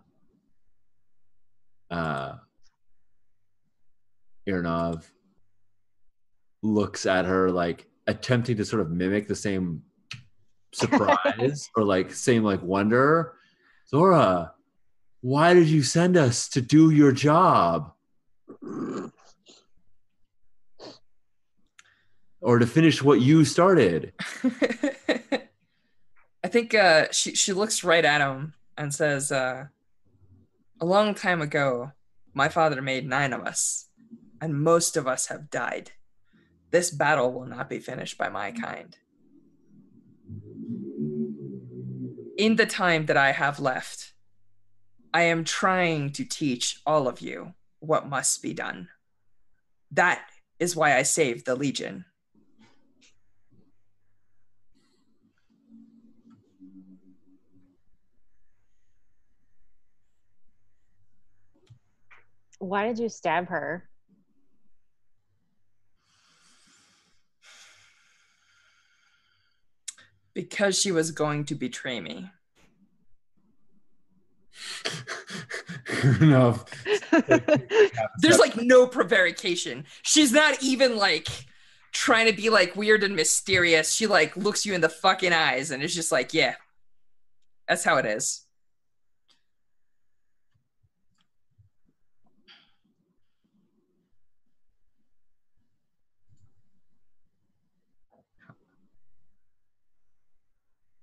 A: Uh, Iranov looks at her like attempting to sort of mimic the same surprise or like same like wonder. Zora, why did you send us to do your job? Or to finish what you started?
F: I think uh, she she looks right at him and says, uh, "A long time ago, my father made nine of us, and most of us have died. This battle will not be finished by my kind. In the time that I have left, I am trying to teach all of you what must be done. That is why I saved the Legion."
D: Why did you stab her?
F: because she was going to betray me.
A: no.
F: There's like no prevarication. She's not even like trying to be like weird and mysterious. She like looks you in the fucking eyes and is just like, yeah, that's how it is.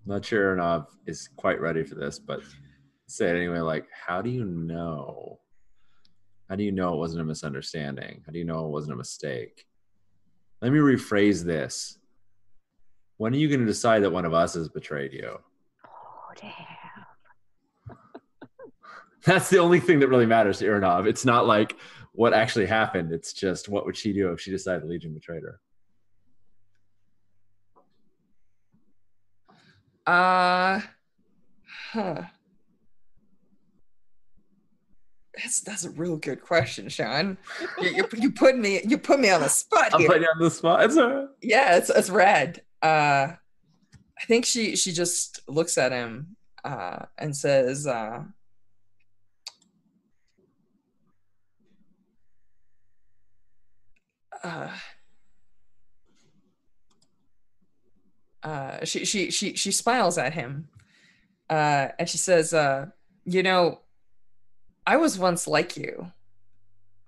A: Not sure Iranov is quite ready for this, but say it anyway. Like, how do you know? How do you know it wasn't a misunderstanding? How do you know it wasn't a mistake? Let me rephrase this. When are you going to decide that one of us has betrayed you?
D: Oh damn.
A: That's the only thing that really matters to Iranov. It's not like what actually happened. It's just what would she do if she decided Legion betrayed her?
F: Uh, huh. That's that's a real good question, Sean. You, you, you put me you put me on the spot
A: I'm
F: here.
A: putting you on the spot. It's
F: yeah, it's it's rad. Uh, I think she she just looks at him uh, and says, uh, uh, uh, she she she she smiles at him, uh, and she says, uh, "You know, I was once like you,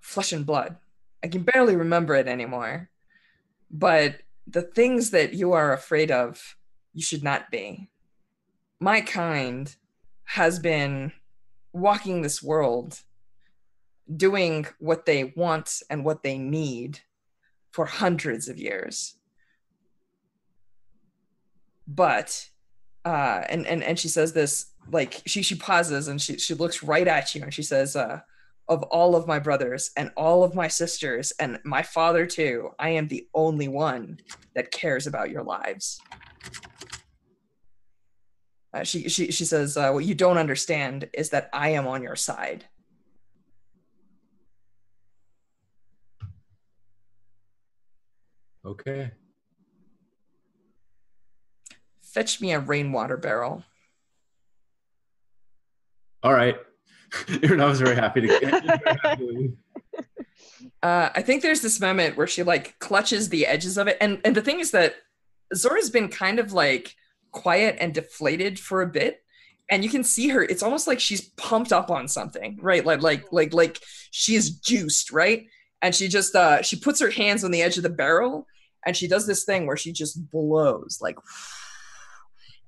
F: flesh and blood. I can barely remember it anymore, but." the things that you are afraid of, you should not be. My kind has been walking this world, doing what they want and what they need for hundreds of years. But, uh, and, and, and she says this, like, she, she pauses and she, she looks right at you and she says, uh, of all of my brothers and all of my sisters and my father too, I am the only one that cares about your lives. Uh, she, she, she says, uh, What you don't understand is that I am on your side.
A: Okay.
F: Fetch me a rainwater barrel.
A: All right. Iranov's very happy to get very happy to leave.
F: Uh, I think there's this moment where she like clutches the edges of it, and and the thing is that Zora's been kind of like quiet and deflated for a bit, and you can see her. It's almost like she's pumped up on something, right? Like like like like she is juiced, right? And she just uh she puts her hands on the edge of the barrel, and she does this thing where she just blows like,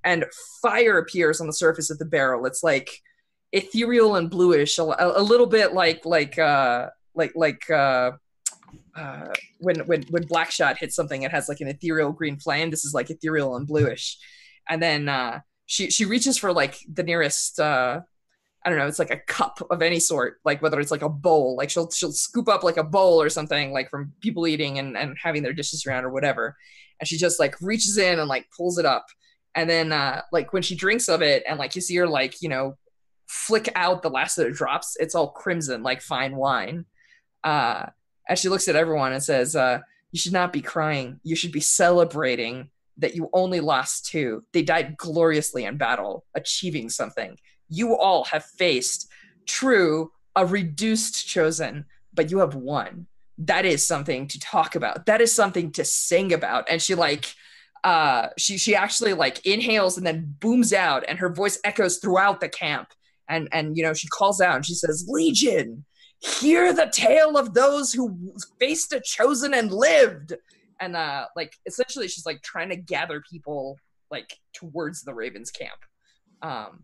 F: and fire appears on the surface of the barrel. It's like ethereal and bluish, a, a little bit like like uh like like uh, uh, when when when Blackshot hits something, it has like an ethereal green flame. This is like ethereal and bluish, and then uh, she she reaches for like the nearest uh, I don't know, it's like a cup of any sort, like whether it's like a bowl, like she'll she'll scoop up like a bowl or something, like from people eating and, and having their dishes around or whatever. And she just like reaches in and like pulls it up. And then uh like when she drinks of it and like you see her like, you know, flick out the last of the drops, it's all crimson, like fine wine. Uh and she looks at everyone and says, uh, you should not be crying. You should be celebrating that you only lost two. They died gloriously in battle, achieving something you all have faced true a reduced chosen but you have won that is something to talk about that is something to sing about and she like uh she she actually like inhales and then booms out and her voice echoes throughout the camp. And and you know she calls out and she says legion hear the tale of those who faced a chosen and lived. And uh like essentially she's like trying to gather people like towards the ravens camp. Um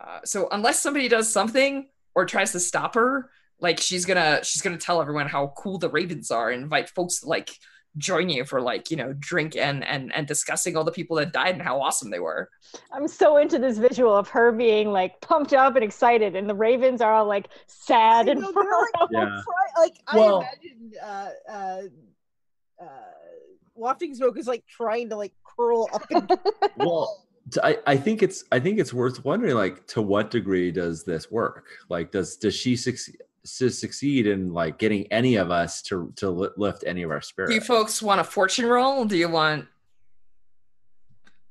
F: uh, so unless somebody does something or tries to stop her, like she's gonna she's gonna tell everyone how cool the Ravens are and invite folks to like join you for like you know drink and and and discussing all the people that died and how awesome they were.
D: I'm so into this visual of her being like pumped up and excited, and the Ravens are all like sad
C: I
D: and
C: know, like,
A: Yeah.
C: cry- like
A: Well-
C: I imagine uh, uh, uh, wafting smoke is like trying to like curl up. And,
A: well I think it's i think it's worth wondering like to what degree does this work like does does she succeed succeed in like getting any of us to to lift any of our spirits.
F: Do you folks want a fortune roll? Do you want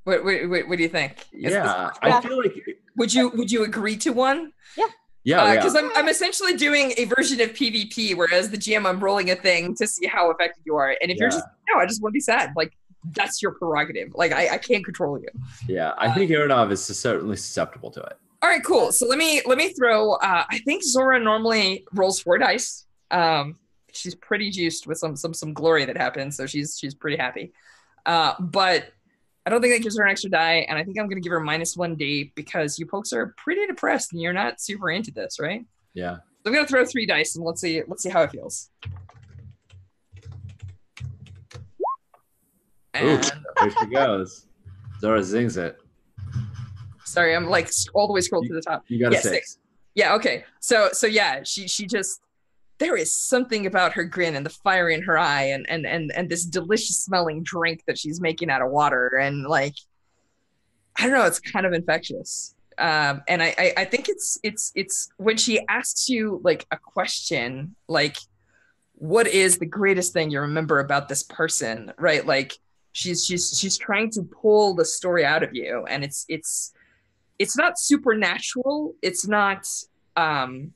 F: what what, what, what do you think? Is this-
A: yeah
D: Yeah.
A: i feel like
F: would you would you agree to one?
A: yeah, yeah.
F: Uh, because I'm I'm essentially doing a version of PvP, whereas the GM I'm rolling a thing to see how effective you are. And if you're just no, I just want to be sad. Like that's your prerogative. Like I, I can't control you.
A: yeah i uh, think aronov is certainly susceptible to it
F: All right, cool. So let me let me throw. Uh, I think Zora normally rolls four dice. Um, she's pretty juiced with some some some glory that happens, so she's she's pretty happy. Uh, but I don't think that gives her an extra die, and I think I'm gonna give her minus one D because you folks are pretty depressed and you're not super into this, right?
A: yeah
F: So I'm gonna throw three dice and let's see let's see how it feels.
A: Ooh,
F: And
A: there she goes zora zings it
F: sorry, I'm like all the way scrolled to the top.
A: you got
F: Yeah,
A: six.
F: six. Yeah, okay. So so yeah, she she just there is something about her grin and the fire in her eye and and and and this delicious smelling drink that she's making out of water and like I don't know, it's kind of infectious. Um, and I, I I think it's it's it's when she asks you like a question like what is the greatest thing you remember about this person right like she's she's she's trying to pull the story out of you and it's it's it's not supernatural. It's not um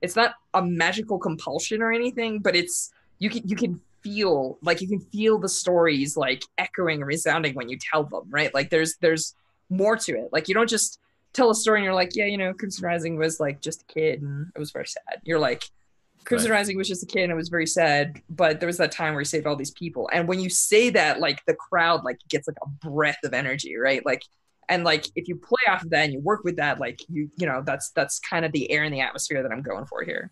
F: it's not a magical compulsion or anything but it's you can you can feel like you can feel the stories like echoing and resounding when you tell them right? Like there's there's more to it. Like you don't just tell a story and you're like yeah you know crimson rising was like just a kid and it was very sad. You're like crimson
A: Right.
F: rising was just a kid and it was very sad but there was that time where he saved all these people. And when you say that like the crowd like gets like a breath of energy right? Like and like if you play off of that and you work with that like you you know that's that's kind of the air and the atmosphere that i'm going for here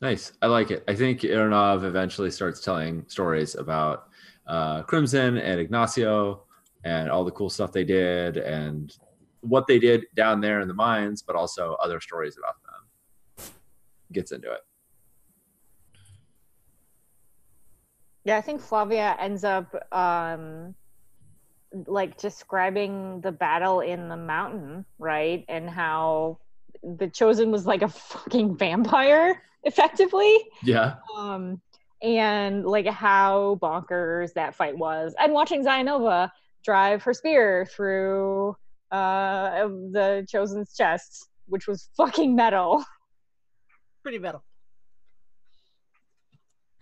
A: Nice. I like it. I think Aronov eventually starts telling stories about uh, Crimson and Ignacio and all the cool stuff they did and what they did down there in the mines, but also other stories about them. Gets into it.
D: Yeah, I think Flavia ends up um like describing the battle in the mountain, right? And how the chosen was like a fucking vampire effectively.
A: Yeah.
D: Um and like how bonkers that fight was. And watching Zionova drive her spear through uh the chosen's chest, which was fucking metal.
C: Pretty metal.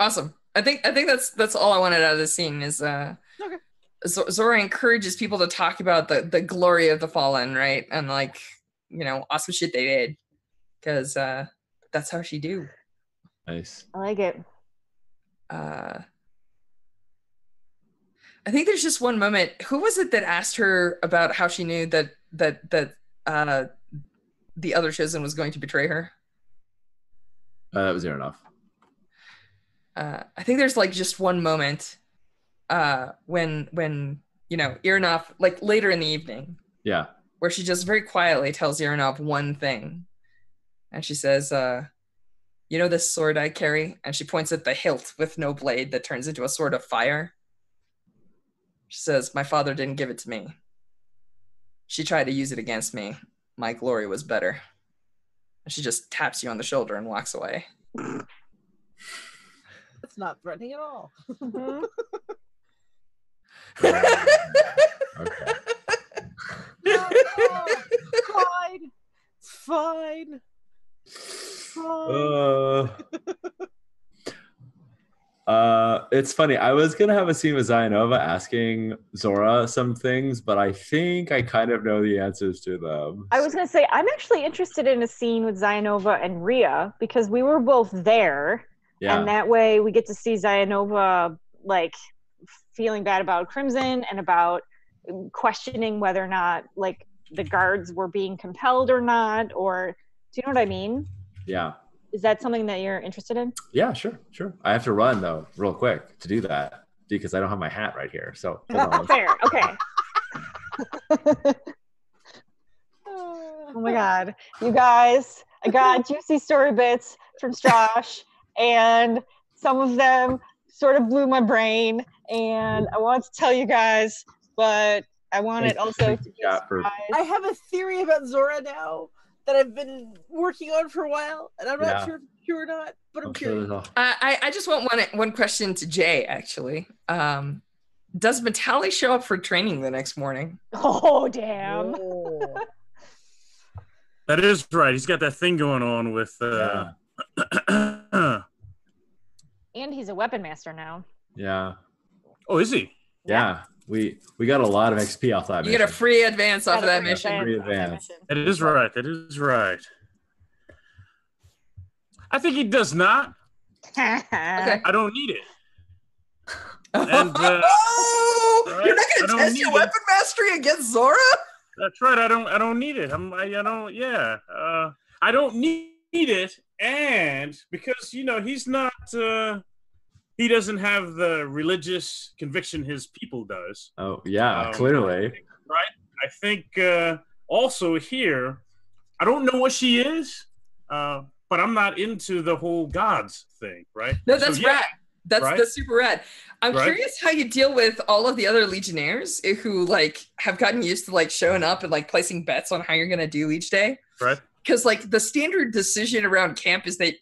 F: awesome i think i think that's that's all i wanted out of the scene is uh
C: Okay.
F: Z- Zora encourages people to talk about the the glory of the fallen, right? And like, you know, awesome shit they did. Cause uh that's how she do.
A: Nice.
D: I like it.
F: Uh I think there's just one moment. Who was it that asked her about how she knew that that that uh the other chosen was going to betray her?
A: Uh, that was Aronov.
F: uh, I think there's like just one moment uh, when when you know Irinov like later in the evening
A: Yeah.
F: where she just very quietly tells Yaranov one thing. And she says, uh, You know this sword I carry? And she points at the hilt with no blade that turns into a sword of fire. She says, My father didn't give it to me. She tried to use it against me. My glory was better. And she just taps you on the shoulder and walks away.
C: It's not threatening at all.
A: Okay.
C: Oh, fine. It's fine. Fine.
A: Uh, uh, it's funny. I was gonna have a scene with Zayanova asking Zora some things, but I think I kind of know the answers to them.
D: I was gonna say I'm actually interested in a scene with Zayanova and Ria because we were both there,
A: yeah,
D: and that way we get to see Zayanova like feeling bad about Crimson and about questioning whether or not like the guards were being compelled or not, or do you know what I mean?
A: yeah,
D: Is that something that you're interested in?
A: yeah. Sure, sure. I have to run though, real quick, to do that because I don't have my hat right here. So hold on.
D: Fair. Okay. Oh my god. You guys, I got juicy story bits from Josh, and some of them sort of blew my brain. And I want to tell you guys, but I wanted it also to be a
A: Yeah, for-
C: I have a theory about Zora now that I've been working on for a while, and I'm not
A: Yeah.
C: sure if it's true or not, but I'm
A: I'm sure
C: curious.
A: there's a-
F: I, I I just want one one question to Jay actually. Um, does Matali show up for training the next morning?
D: Oh damn.
C: Oh.
E: That is right. He's got that thing going on with. Uh,
D: And he's a weapon master now.
A: yeah,
E: oh, is he?
A: yeah. We we got a lot of XP off that.
F: You get a free advance off of that mission.
A: Free
D: advance off that
A: advance.
D: mission.
E: That is right. That is right. I think he does not.
F: Okay.
E: I don't need it. And, uh,
F: oh,
E: right,
F: you're not gonna test
E: need
F: your
E: it.
F: weapon mastery against Zora?
E: That's right. I don't. I don't need it. I'm. I, I don't. Yeah. Uh, I don't need it, and because you know he's not. Uh, he doesn't have the religious conviction his people does.
A: Oh yeah,
E: Um,
A: clearly.
E: I think uh, also here, I don't know what she is, uh, but I'm not into the whole gods thing, right?
F: No,
E: So,
F: that's
E: yeah,
F: rad. That's
E: Right?
F: that's super rad. I'm
E: Right?
F: curious how you deal with all of the other legionnaires who like have gotten used to like showing up and like placing bets on how you're gonna do each day.
E: Right.
F: Because like the standard decision around camp is that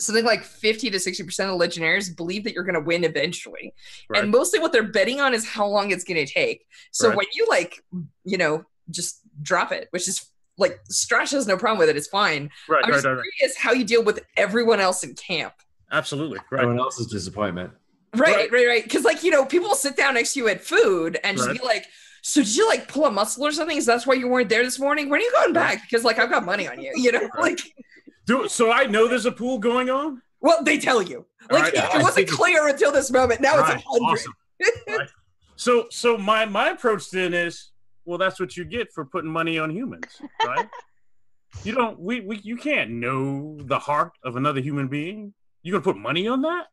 F: something like 50 to 60 percent of legionnaires believe that you're gonna win eventually,
E: Right.
F: and mostly what they're betting on is how long it's gonna take. So
E: Right.
F: when you like you know just drop it, which is like Strash has no problem with it, it's fine.
E: Right.
F: I'm
E: Right.
F: just
E: Right. right.
F: curious how you deal with everyone else in camp.
E: Absolutely. Right.
A: Everyone else's disappointment.
F: Right,
E: Right.
F: right, right. Because like you know, people sit down next to you at food and just
E: Right.
F: be like, "So did you like pull a muscle or something? Is that's why you weren't there this morning? When are you going back? Because like I've got money on you, you know? Like,
E: Do, so I know there's a pool going on.
F: well, they tell you. Like
E: right,
F: it, it wasn't
E: think
F: clear until this moment. Now
E: Right,
F: it's a hundred.
E: awesome. Right. So, so my my approach then is, well, that's what you get for putting money on humans, right? you don't, we, we, you can't know the heart of another human being. You gonna put money on that?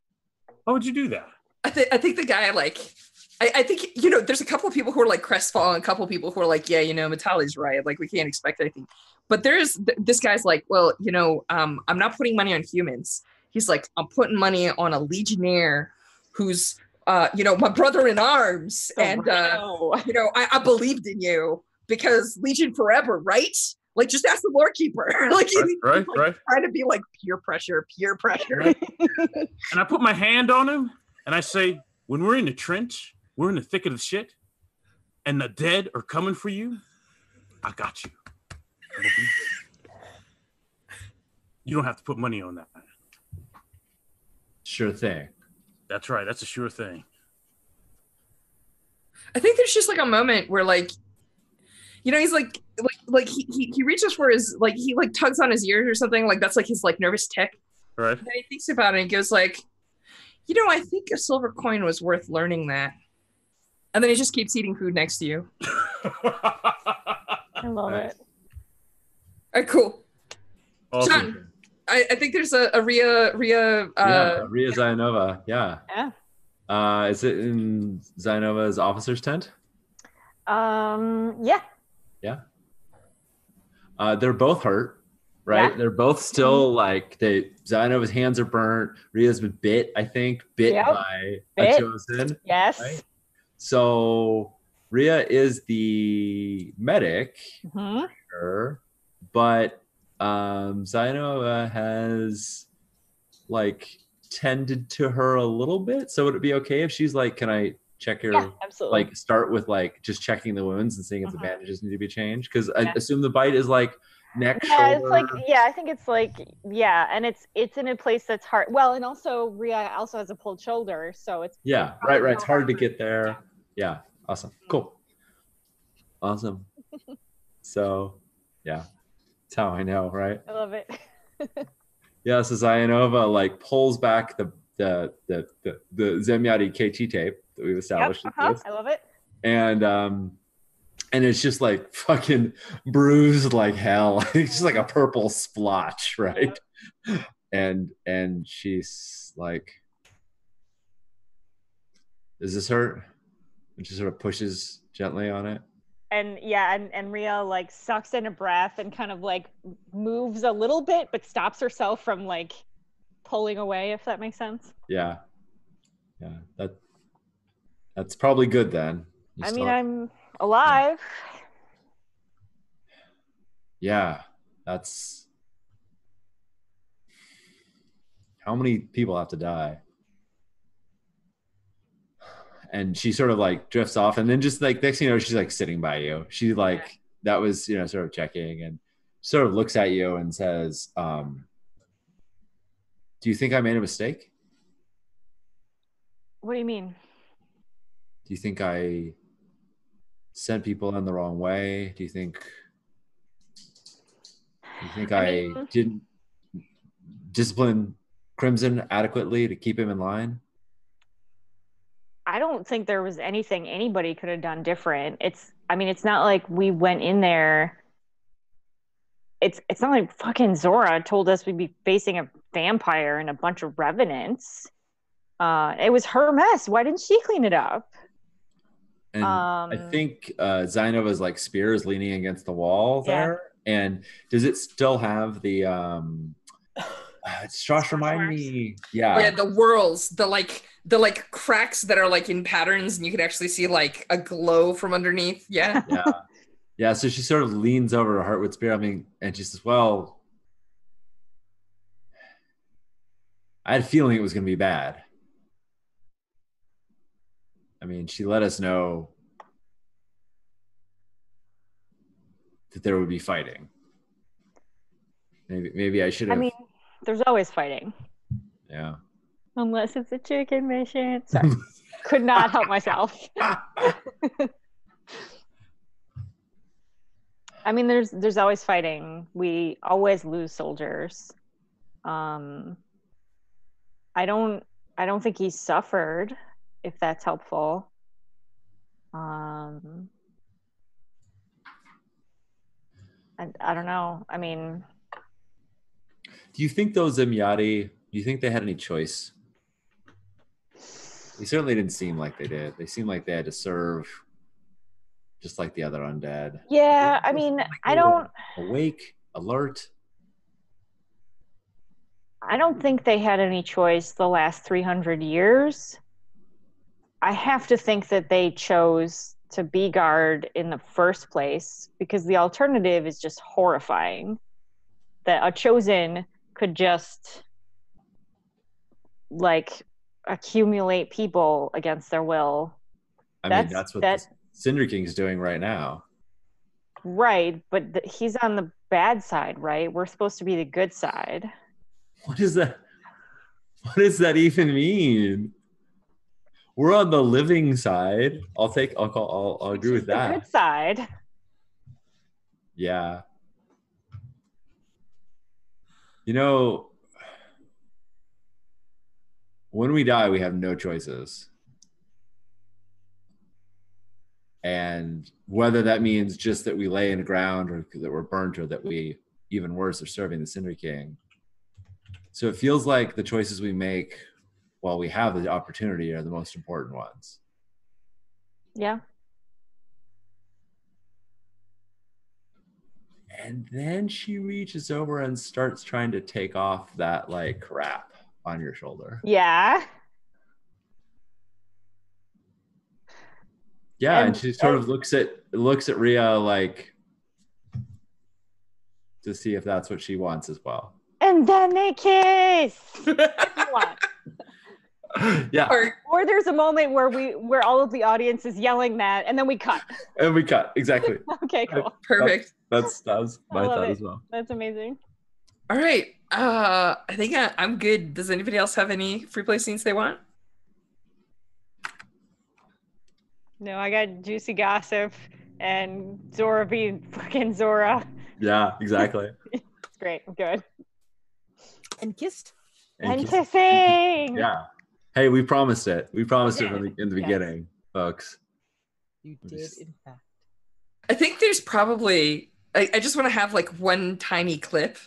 E: Why would you do that?
F: I, th- I think the guy like. I, I think you know. There's a couple of people who are like crestfallen. A couple of people who are like, "Yeah, you know, Metali's right. Like, we can't expect anything." But there's th- this guy's like, "Well, you know, um, I'm not putting money on humans." He's like, "I'm putting money on a legionnaire who's, uh, you know, my brother in arms, and uh,
D: Oh,
F: you know, I, I believed in you because Legion forever, right? Like, just ask the Lore Keeper. like, he's
E: Right,
F: like,
E: right.
F: trying to be like peer pressure, peer pressure.
E: And I put my hand on him and I say, when we're in the trench, we're in the thick of the shit, and the dead are coming for you. I got you. I'm gonna be there. You don't have to put money on that.
A: Sure thing.
E: That's right. That's a sure thing.
F: I think there's just like a moment where like you know he's like like like he, he he reaches for his like he like tugs on his ears or something like that's like his like nervous tick
E: Right.
F: and he thinks about it and goes like you know i think a silver coin was worth learning that and then he just keeps eating food next to you
D: I love
A: Right.
D: it.
F: all right cool
E: awesome.
F: John. I, I think there's a, a Ria Ria uh
A: yeah, Ria Zayanova. Yeah.
D: Yeah.
A: Uh, is it in Zayanova's officer's tent?
D: Um, yeah. Yeah.
A: Uh, they're both hurt, right?
D: Yeah.
A: They're both still like they. Zainova's hands are burnt. Ria's been bit, I think, bit
D: Yep.
A: by a
D: Bit.
A: chosen.
D: Yes.
A: Right. So Ria is the medic,
D: Mhm.
A: her, but um, Zainova has like tended to her a little bit. So would it be okay if she's like, "Can I check your
D: Yeah, absolutely.
A: like start with like just checking the wounds and seeing if the
D: Mhm.
A: bandages need to be changed because I assume the bite is like neck,
D: yeah, it's like yeah, I think it's like yeah, and it's it's in a place that's hard. Well, and also Ria also has a pulled shoulder, so it's
A: yeah, right, right. It's hard to get there. Yeah, awesome, cool, awesome. So, yeah, that's how I know, right?
D: I love it.
A: Yeah, so Zayanova like pulls back the the the the, the Zemyati KT tape that we've
D: yep,
A: established,
D: uh-huh, I love it.
A: and um, and it's just like fucking bruised like hell. it's just like a purple splotch, right? And and she's like, "Does this hurt?" And she sort of pushes gently on it.
D: And yeah, and and Ria like sucks in a breath and kind of like moves a little bit, but stops herself from like pulling away, if that makes sense.
A: Yeah, yeah. That that's probably good then. You
D: I mean, I'm alive.
A: yeah that's how many people have to die and she sort of like drifts off and then just like next thing you know she's like sitting by you. She like that was you know sort of checking and sort of looks at you and says um do you think i made a mistake?
D: What do you mean?
A: do you think i sent people in the wrong way? Do you think do you think
D: I
A: i,
D: mean-
A: didn't discipline crimson adequately to keep him in line?
D: I don't think there was anything anybody could have done different. It's I mean, it's not like we went in there. It's it's not like fucking Zora told us we'd be facing a vampire and a bunch of revenants. Uh, it was her mess. Why didn't she clean it up?
A: and
D: Um,
A: i think uh zainova's like spear is leaning against the wall
D: Yeah.
A: there and does it still have the um uh, Josh remind me yeah
F: yeah, the whirls, the like the like cracks that are like in patterns, and you can actually see like a glow from underneath. Yeah.
A: yeah. Yeah so she sort of leans over to heartwood spear i mean and she says well i had a feeling it was going to be bad. I mean she let us know that there would be fighting. Maybe maybe i should have I
D: mean, there's always fighting,
A: yeah
D: unless it's a chicken mission. Sorry, could not help myself. I mean, there's there's always fighting. We always lose soldiers. Um, I don't I don't think he suffered, if that's helpful. Um, I, I don't know. I mean,
A: Do you think those Zemyati, do you think they had any choice? They certainly didn't seem like they did. They seemed like they had to serve just like the other undead.
D: yeah. I mean, I don't.
A: Awake, alert.
D: I don't think they had any choice the last 300 years. I have to think that they chose to be guard in the first place because the alternative is just horrifying. That a chosen could just like accumulate people against their will.
A: I mean,
D: That's-
A: that's what
D: that-
A: Cinder King's doing right now.
D: Right, but th- he's on the bad side, right? We're supposed to be the good side.
A: What is that? What does that even mean? We're on the living side. I'll take. I'll call. I'll, I'll agree with
D: the
A: that.
D: good side.
A: Yeah. You know, when we die, we have no choices. And whether that means just that we lay in the ground or that we're burnt or that we, even worse, are serving the Cinder King. So it feels like the choices we make while we have the opportunity are the most important ones.
D: Yeah.
A: and then she reaches over and starts trying to take off that like wrap on your shoulder.
D: Yeah.
A: Yeah, and,
D: And-
A: she sort of looks at looks at Ria like to see if that's what she wants as well.
D: And then they kiss.
A: Yeah,
F: Or
D: or there's a moment where we where all of the audience is yelling that, and then we cut.
A: and we cut exactly.
D: Okay, cool.
F: perfect.
A: That's that was my thought
D: it.
A: as well.
D: That's amazing.
F: All right. Uh, I think I, I'm good. Does anybody else have any free play scenes they want?
D: No, I got juicy gossip and Zora being fucking Zora.
A: Yeah, exactly.
D: It's great. Good.
C: And kissed.
D: And,
A: kiss-
D: kissing.
A: yeah. Hey, we promised it. We promised it in the, in the
C: Yes.
A: beginning, folks.
C: You did,
A: me s-
C: in fact.
F: I think there's probably. I, I just want to have like one tiny clip.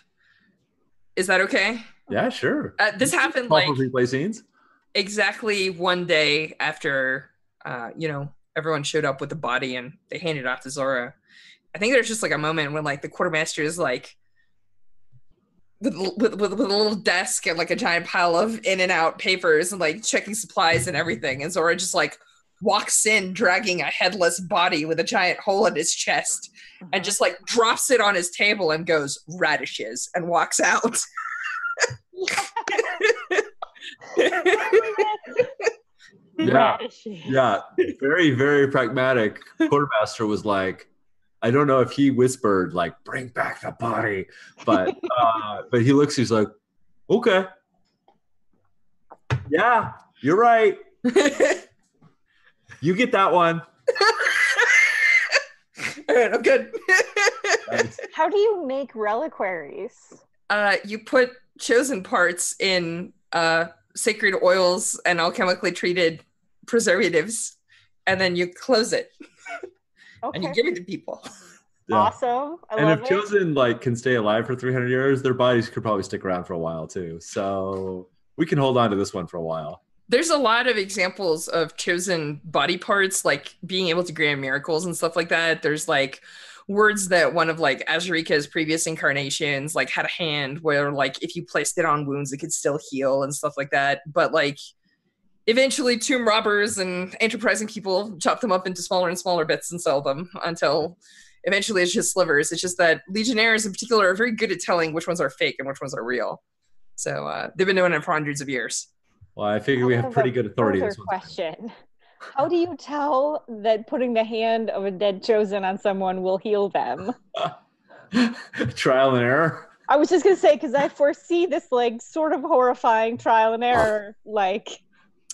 F: Is that okay?
A: Yeah, sure.
F: Uh, this happened like
A: replay scenes.
F: exactly one day after, uh, you know, everyone showed up with the body and they handed it off to Zora. I think there's just like a moment when like the quartermaster is like with, with, with, with a little desk and like a giant pile of in and out papers and like checking supplies and everything. And Zora just like walks in dragging a headless body with a giant hole in his chest and just like drops it on his table and goes radishes and walks out.
A: Yeah. Yeah, very, very pragmatic. Quartermaster was like, I don't know if he whispered like, "Bring back the body," but uh, but he looks. He's like, "Okay, yeah, you're right. You get that one."
F: All right, I'm good.
D: How do you make reliquaries?
F: uh, you put chosen parts in uh, sacred oils and alchemically treated preservatives, and then you close it okay. and you give it to people.
A: Yeah.
D: Awesome. I
A: and
D: love
A: if
D: it.
A: chosen like can stay alive for 300 years, their bodies could probably stick around for a while too. So we can hold on to this one for a while.
F: There's a lot of examples of chosen body parts, like being able to grant miracles and stuff like that. There's like words that one of like Azurika's previous incarnations like had a hand where like if you placed it on wounds, it could still heal and stuff like that. But like eventually tomb robbers and enterprising people chop them up into smaller and smaller bits and sell them until eventually it's just slivers. It's just that legionnaires in particular are very good at telling which ones are fake and which ones are real. So uh, they've been doing it for hundreds of years.
A: Well, I figure we have
D: have
A: pretty good authority.
D: further
A: This
D: question. How do you tell that putting the hand of a dead chosen on someone will heal them?
A: Trial and error.
D: I was just gonna say because I foresee this like sort of horrifying trial and error like
C: Is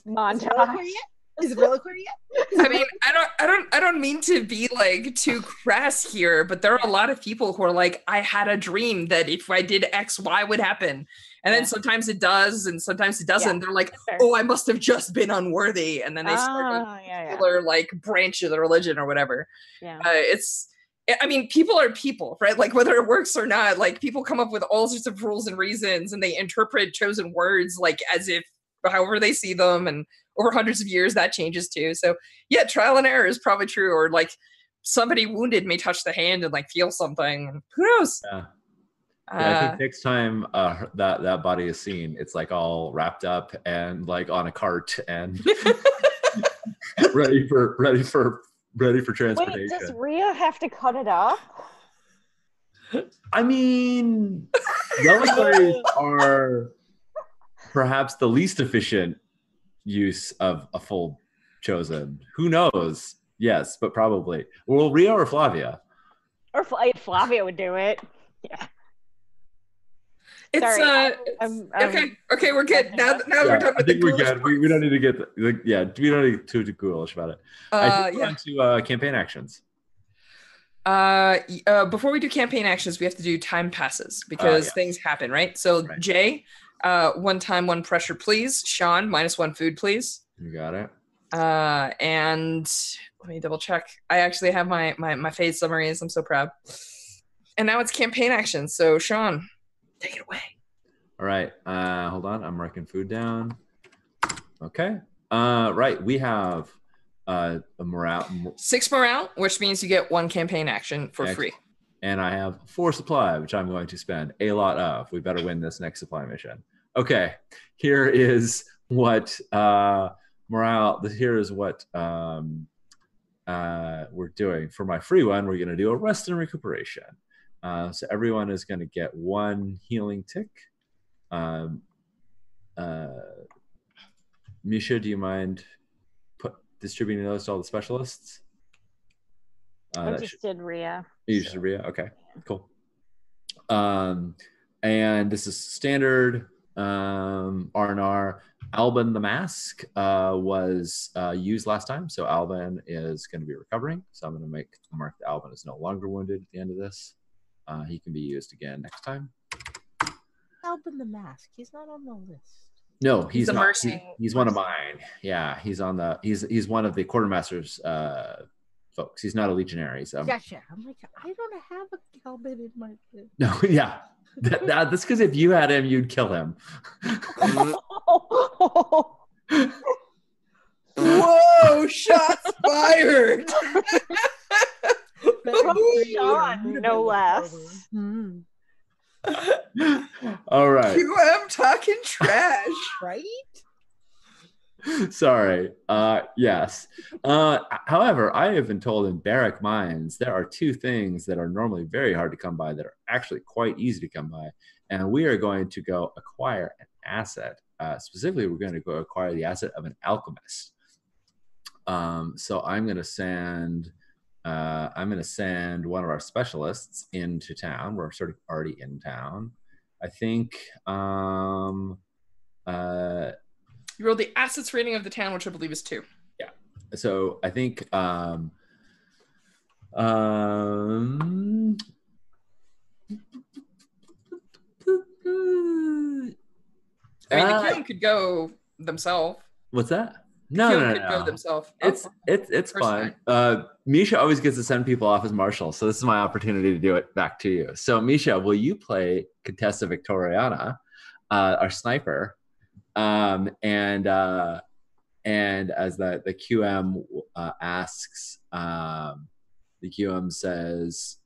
C: it
D: montage.
C: reliquary yet? Is it reliquary yet?
F: I mean, I don't, I don't, I don't mean to be like too crass here, but there are a lot of people who are like, I had a dream that if I did X, Y would happen, and then sometimes it does, and sometimes it doesn't. They're like, oh, I must have just been unworthy, and then they start a
D: yeah, yeah,
F: particular like branch of the religion or whatever.
D: yeah.
F: Uh, it's, I mean, people are people, right? Like whether it works or not, like people come up with all sorts of rules and reasons, and they interpret chosen words like as if however they see them, and over hundreds of years that changes too. So yeah, trial and error is probably true, or like somebody wounded may touch the hand and like feel something. Who knows?
A: Yeah. Yeah, I
F: Uh,
A: think next time uh, that that body is seen, it's like all wrapped up and like on a cart and ready for ready for ready for
D: Wait,
A: transportation.
D: does Rhea have to cut it up?
A: I mean, reliquaries are perhaps the least efficient use of a full chosen. Who knows? Yes, but probably. Well, Ria or Flavia?
D: Or Fl- Flavia would do it. Yeah.
F: It's
D: Sorry,
F: uh,
D: I'm- I'm- I'm-
F: okay, okay, we're good now. Now
A: Yeah,
F: we're done
A: I
F: with the
A: think we're good. We, we don't need to get the, the- yeah. We don't need too too ghoulish about it. I
F: Uh,
A: think we're
F: yeah.
A: on to uh, campaign actions.
F: Uh, uh, before we do campaign actions, we have to do time passes because
A: yes.
F: things happen, right? So
A: Right.
F: Jay, uh, one time, one pressure, please. Sean, minus one food, please.
A: You got it.
F: Uh, and let me double check. I actually have my my my phase summaries. I'm so proud. And now it's campaign actions. So Sean, take it away.
A: All right. Uh, hold on. I'm marking food down. Okay. Uh, right. We have uh, a morale
F: Six morale, which means you get one campaign action for free.
A: and I have four supply, which I'm going to spend a lot of. We better win this next supply mission. Okay, here is what uh, morale. Here is what um, uh, we're doing for my free one. We're going to do a rest and recuperation. Uh, so everyone is going to get one healing tick. Um, uh, Misha, do you mind put, distributing those to all the specialists? Uh,
D: I just
A: should-
D: did Rhea.
A: you just did Rhea? Okay, cool. Um, and this is standard um, R&R. Alban the mask uh, was uh, used last time, so Alban is going to be recovering. So I'm going to make mark that Alban is no longer wounded at the end of this. Uh, he can be used again next time.
C: Alban the mask. He's not on the list.
A: No, he's,
F: He's a
A: not.
F: mercy.
A: He- he's one of mine. Yeah, he's on the. He's he's one of the quartermasters uh, folks. He's not a legionary. So
C: Gotcha. I'm like, I don't have a Alban in my list.
A: no, yeah. That, that, that's because if you had him, you'd kill him.
F: Whoa! Shots fired.
D: Sean, no less.
C: Hmm.
A: All right.
F: QM talking trash.
C: Right?
A: Sorry. Uh, yes. Uh, however, I have been told in Barrak Mines there are two things that are normally very hard to come by that are actually quite easy to come by, and we are going to go acquire an asset. Uh, specifically, we're going to go acquire the asset of an alchemist. Um, so I'm going to send. Uh, I'm going to send one of our specialists into town. We're sort of already in town. I think. Um, uh,
F: You rolled the assets rating of the town, which I believe is two. Yeah.
A: so I think um um
F: I mean,
A: Uh,
F: the QM could go themselves.
A: what's that? No,
F: QM
A: no, no,
F: could
A: no.
F: go themselves.
A: It's it's it's
F: First
A: fine. Uh, Misha always gets to send people off as marshal, so this is my opportunity to do it back to you. So Misha, will you play Contessa Victoriana, uh, our sniper, um, and uh, and as the the QM uh, asks, um, the QM says,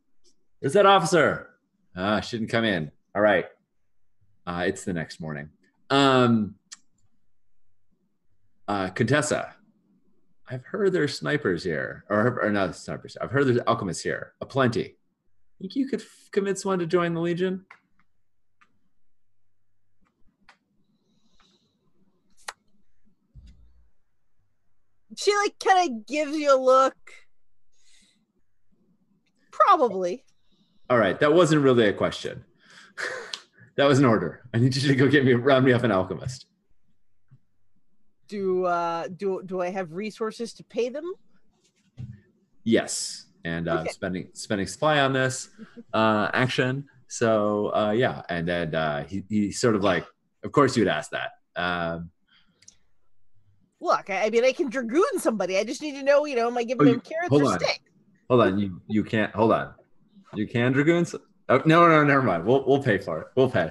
A: "Where's that officer? Ah, shouldn't come in. All right, uh, it's the next morning." Um, uh, Contessa, I've heard there's snipers here, or, or not snipers. I've heard there's alchemists here, aplenty. Think you could f- convince one to join the Legion?
C: She like kind of gives you a look. Probably.
A: All right, that wasn't really a question. that was an order. I need you to go get me round me up an alchemist.
C: Do uh do do I have resources to pay them?
A: Yes, and uh,
C: Okay.
A: spending spending supply on this uh, action. So uh, yeah, and then uh, he he sort of like, of course you would ask that. Um,
C: Look, I, I mean, I can dragoon somebody. I just need to know, you know, am I giving
A: Oh,
C: them carrots
A: hold
C: or
A: on.
C: stick?
A: hold on, you you can't hold on. You can dragoons? Oh, no, no, never mind. We'll we'll pay for it. We'll pay.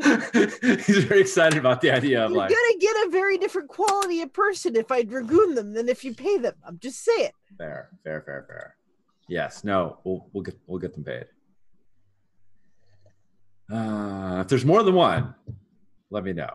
A: He's very excited about the idea of like, You're
C: gonna get a very different quality of person if I dragoon them than if you pay them. I'm just saying.
A: fair, fair, fair, fair. Yes, no, we'll we'll get we'll get them paid. Uh, if there's more than one, let me know.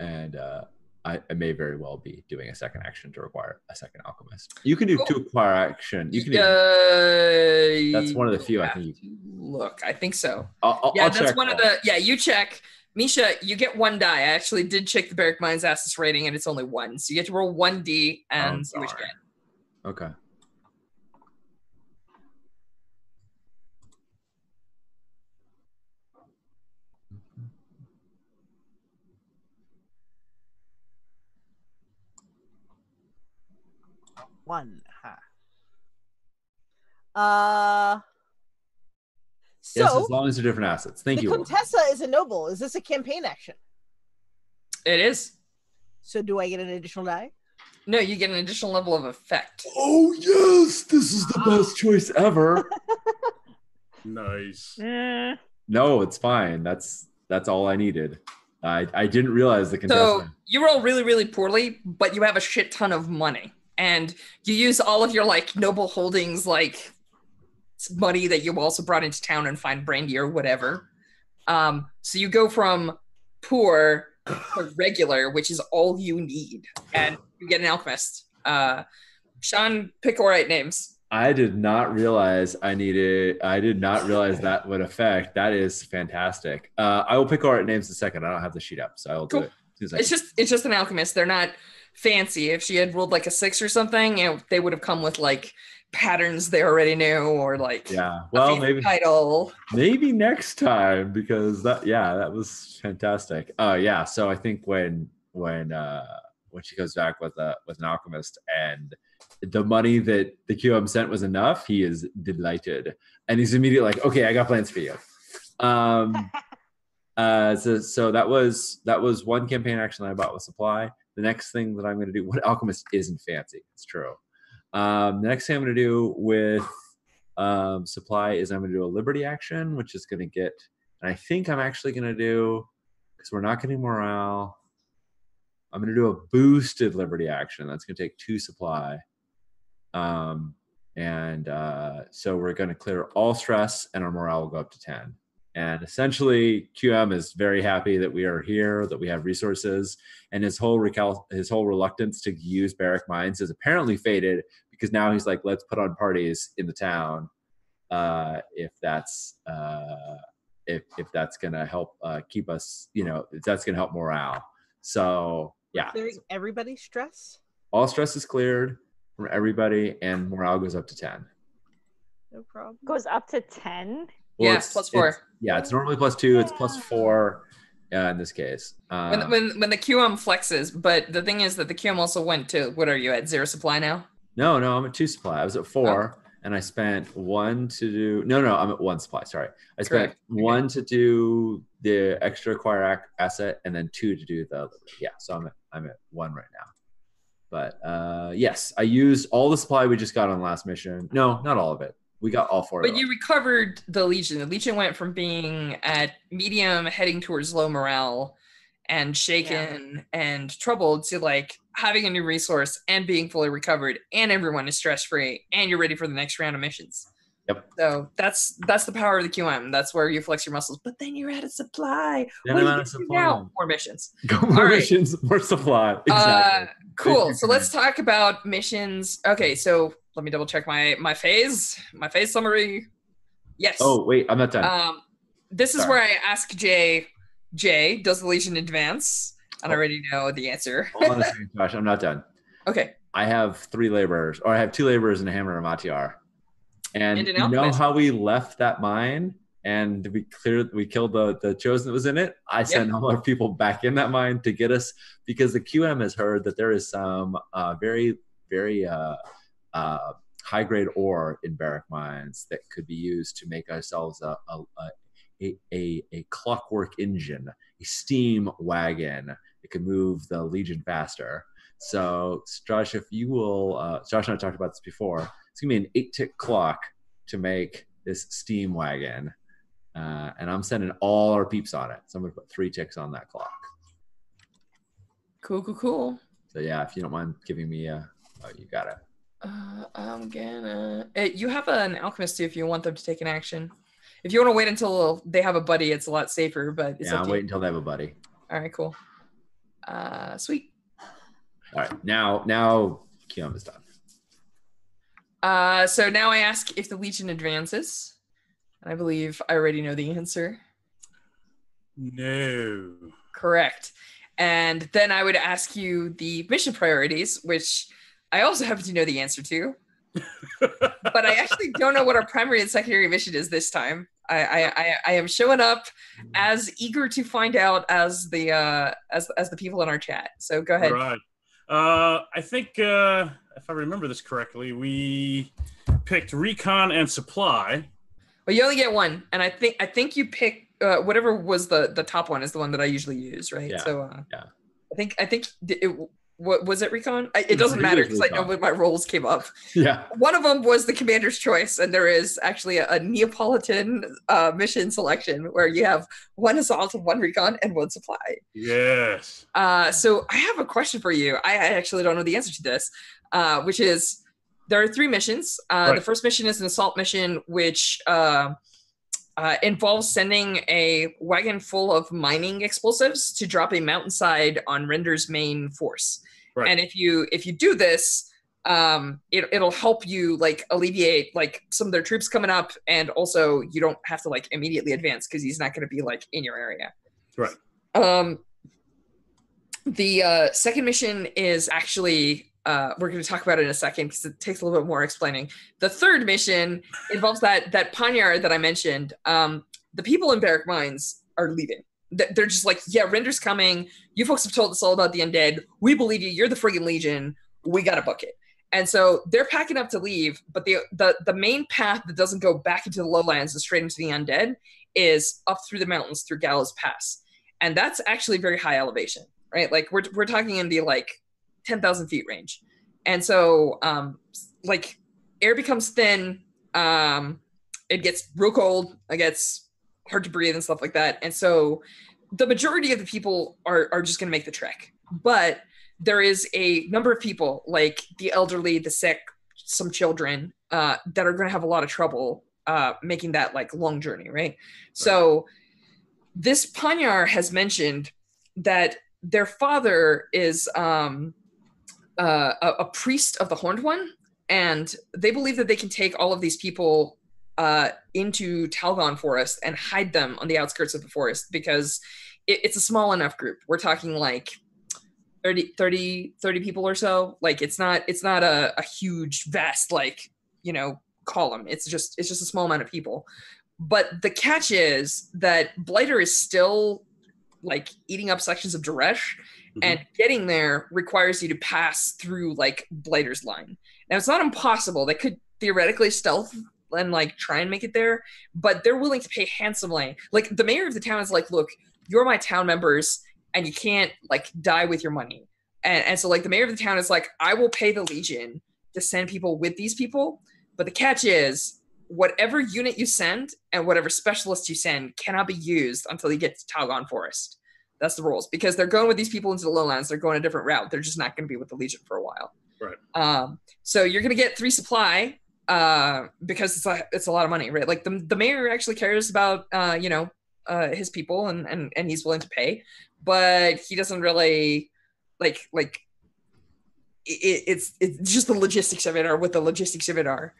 A: And uh, I, I may very well be doing a second action to require a second alchemist. You can do two acquire action. You can do.
F: Uh,
A: That's one of the few I think
F: to Look, I think so.
A: I'll, I'll,
F: Yeah,
A: I'll
F: that's
A: check
F: one of the. Yeah, you check. Misha, you get one die. I actually did check the Barrak Mines Assets rating, and it's only one. So you get to roll one D and
A: Oh,
F: see what you get.
A: Okay.
C: One. Huh. Uh. So
A: yes, as long as they're different assets. Thank
C: the
A: you.
C: Contessa is a noble. Is this a campaign action?
F: It is.
C: So do I get an additional die?
F: No, you get an additional level of effect.
A: Oh yes, this is the best choice ever.
E: Nice.
D: Mm,
A: no, it's fine. That's that's all I needed. I I didn't realize the
F: So you roll really, really poorly, but you have a shit ton of money, and you use all of your like noble holdings, like money that you also brought into town and find brandy or whatever. Um, so you go from poor to regular, which is all you need, and you get an alchemist. Uh, Sean, pick all right names.
A: I did not realize I needed. I did not realize that would affect. That is fantastic. Uh, I will pick all right names in a second. I don't have the sheet up, so I will
F: Cool.
A: do it. as soon as I
F: It's just it's just an alchemist. They're not fancy. If she had rolled like a six or something, you know, they would have come with like patterns they already knew or like
A: yeah. Well, maybe
F: title.
A: maybe next time because that yeah that was fantastic. Oh yeah. So I think when when uh when she goes back with a with an alchemist and the money that the QM sent was enough, he is delighted and he's immediately like, okay, I got plans for you. Um. Uh, so, so that was that was one campaign action I bought with supply. The next thing that I'm going to do, what alchemist isn't fancy, it's true. Um, the next thing I'm going to do with um, supply is I'm going to do a liberty action, which is going to get, and I think I'm actually going to do because we're not getting morale. I'm going to do a boosted liberty action. That's going to take two supply. Um, and uh, so we're going to clear all stress, and our morale will go up to 10. And essentially, QM is very happy that we are here, that we have resources, and his whole recal- his whole reluctance to use Barrak Mines is apparently faded because now he's like, let's put on parties in the town, uh, if that's uh, if if that's gonna help uh, keep us, you know, if that's gonna help morale. So yeah,
C: Clearing everybody's stress.
A: all stress is cleared from everybody, and morale goes up to ten.
C: No problem.
D: Goes up to 10.
F: Yeah,
A: it's-
F: plus four.
A: it's- yeah, it's normally plus two. It's plus four uh, in this case.
F: When,
A: Um,
F: when when the QM flexes, but the thing is that the QM also went to what are you at zero supply now?
A: No, no, I'm at two supply. I was at four,
F: Oh.
A: and I spent one to do. No, no, I'm at one supply. Sorry, I spent
F: Correct. Okay.
A: one to do the extra acquire ac- asset, and then two to do the. Yeah, so I'm at I'm at one right now. But uh yes, I used all the supply we just got on the last mission. No, not all of it. We got all four.
F: But
A: of
F: you recovered the Legion. The Legion went from being at medium, heading towards low morale, and shaken and troubled to like having a new resource and being fully recovered, and everyone is stress free, and you're ready for the next round of missions.
A: Yep.
F: So that's that's the power of the QM. That's where you flex your muscles. But then you're out of supply.
A: Then
F: what
A: I'm
F: do
A: out
F: you
A: of
F: do
A: supply.
F: now? More missions.
A: Go more
F: right.
A: missions, more supply. Exactly.
F: Uh, cool. So let's talk about missions. Okay, so let me double check my my phase, my phase summary. Yes.
A: oh wait, I'm not done.
F: Um, this is where I ask Jay, Jay, does the Legion advance? And I
A: Oh.
F: already know the answer.
A: Hold on a second, Josh. I'm not done.
F: okay.
A: I have three laborers, or I have two laborers and a hammer and a matiar. And,
F: And an
A: you know how we left that mine and we cleared, we killed the the chosen that was in it. I sent all our people back in that mine to get us because the QM has heard that there is some uh, very very uh, uh, high grade ore in Barrak Mines that could be used to make ourselves a a, a, a, a, clockwork engine, a steam wagon that could move the legion faster. So, Josh, if you will, uh, Josh and I talked about this before. It's gonna be an eight-tick clock to make this steam wagon, uh, and I'm sending all our peeps on it. So I'm gonna put three ticks on that clock.
F: Cool, cool, cool.
A: So yeah, if you don't mind giving me a, oh, you got it.
F: Uh, I'm gonna. Uh, you have an alchemist too if you want them to take an action. If you want to wait until they have a buddy, it's a lot safer. But it's
A: yeah,
F: up
A: I'm
F: to you.
A: waiting until they have a buddy.
F: All right, cool. Uh, sweet.
A: All right, now now QM's is done.
F: Uh, so now I ask if the Legion advances, and I believe I already know the answer.
E: No.
F: Correct. And then I would ask you the mission priorities, which I also happen to know the answer to, but I actually don't know what our primary and secondary mission is this time. I I, I, I am showing up as eager to find out as the uh, as as the people in our chat. So go ahead.
E: Right. Uh, I think uh, if I remember this correctly, we picked recon and supply.
F: But you only get one, and I think I think you pick uh, whatever was the the top one is the one that I usually use, right?
A: Yeah,
F: So uh,
A: yeah.
F: I think I think it, what was it recon? I, it doesn't
A: it
F: matter because I know
A: recon.
F: when my rolls came up.
A: Yeah,
F: One of them was the commander's choice, and there is actually a, a Neapolitan uh, mission selection where you have one assault, one recon, and one supply.
E: Yes.
F: Uh, so I have a question for you. I, I actually don't know the answer to this, uh, which is there are three missions. Uh, The first mission is an assault mission, which uh, involves sending a wagon full of mining explosives to drop a mountainside on Render's main force.
E: Right.
F: And if you if you do this, um, it, it'll help you like alleviate like some of their troops coming up, and also you don't have to like immediately advance because he's not going to be like in your area.
E: Right.
F: Um, the uh, second mission is actually uh, we're going to talk about it in a second because it takes a little bit more explaining. The third mission involves that that Panyar that I mentioned. Um, the people in Barrak Mines are leaving. They're just like, yeah, Render's coming. You folks have told us all about the undead. We believe you. You're the friggin' Legion. We got to book it. And so they're packing up to leave, but the, the the main path that doesn't go back into the lowlands and straight into the undead is up through the mountains through Gallows Pass, and that's actually very high elevation, right? Like we're we're talking in the like ten thousand feet range, and so um like air becomes thin, um it gets real cold, it gets hard to breathe and stuff like that, and so the majority of the people are are just going to make the trek, but there is a number of people like the elderly, the sick, some children uh, that are going to have a lot of trouble uh, making that like long journey, right? So this Panyar has mentioned that their father is um, uh, a, a priest of the Horned One, and they believe that they can take all of these people uh, into Talgon Forest and hide them on the outskirts of the forest because it, it's a small enough group. We're talking like 30, 30, 30 people or so. Like it's not it's not a, a huge vast like you know column. It's just it's just a small amount of people. But the catch is that Blighter is still like eating up sections of Duresh, and mm-hmm. getting there requires you to pass through like Blighter's line. Now it's not impossible. They could theoretically stealth and like try and make it there, but they're willing to pay handsomely. Like the mayor of the town is like, look, you're my town members, and you can't like die with your money. And, and so like the mayor of the town is like, I will pay the Legion to send people with these people, but the catch is whatever unit you send and whatever specialist you send cannot be used until you get to Talgon Forest. That's the rules because they're going with these people into the lowlands. They're going a different route. They're just not going to be with the Legion for a while.
E: Right.
F: Um, so you're going to get three supply uh, because it's a it's a lot of money, right? Like the the mayor actually cares about uh, you know uh, his people and and and he's willing to pay, but he doesn't really like like it, it's it's just the logistics of it or what the logistics of it are.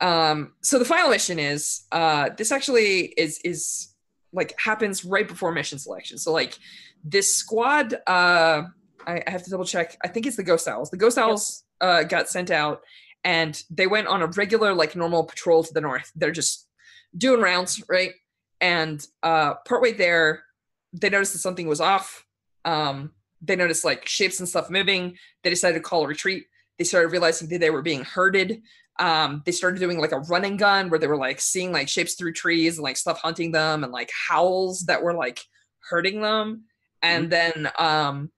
F: Um, so the final mission is uh, this actually is is like happens right before mission selection. So like this squad, uh, I, I have to double check. I think it's the Ghost Owls. The Ghost Owls uh, got sent out, and they went on a regular like normal patrol to the north. They're just doing rounds, right? And uh, partway there, they noticed that something was off. Um, they noticed like shapes and stuff moving. They decided to call a retreat. They started realizing that they were being herded. Um, they started doing like a running gun where they were like seeing like shapes through trees and like stuff hunting them and like howls that were like hurting them. And then um,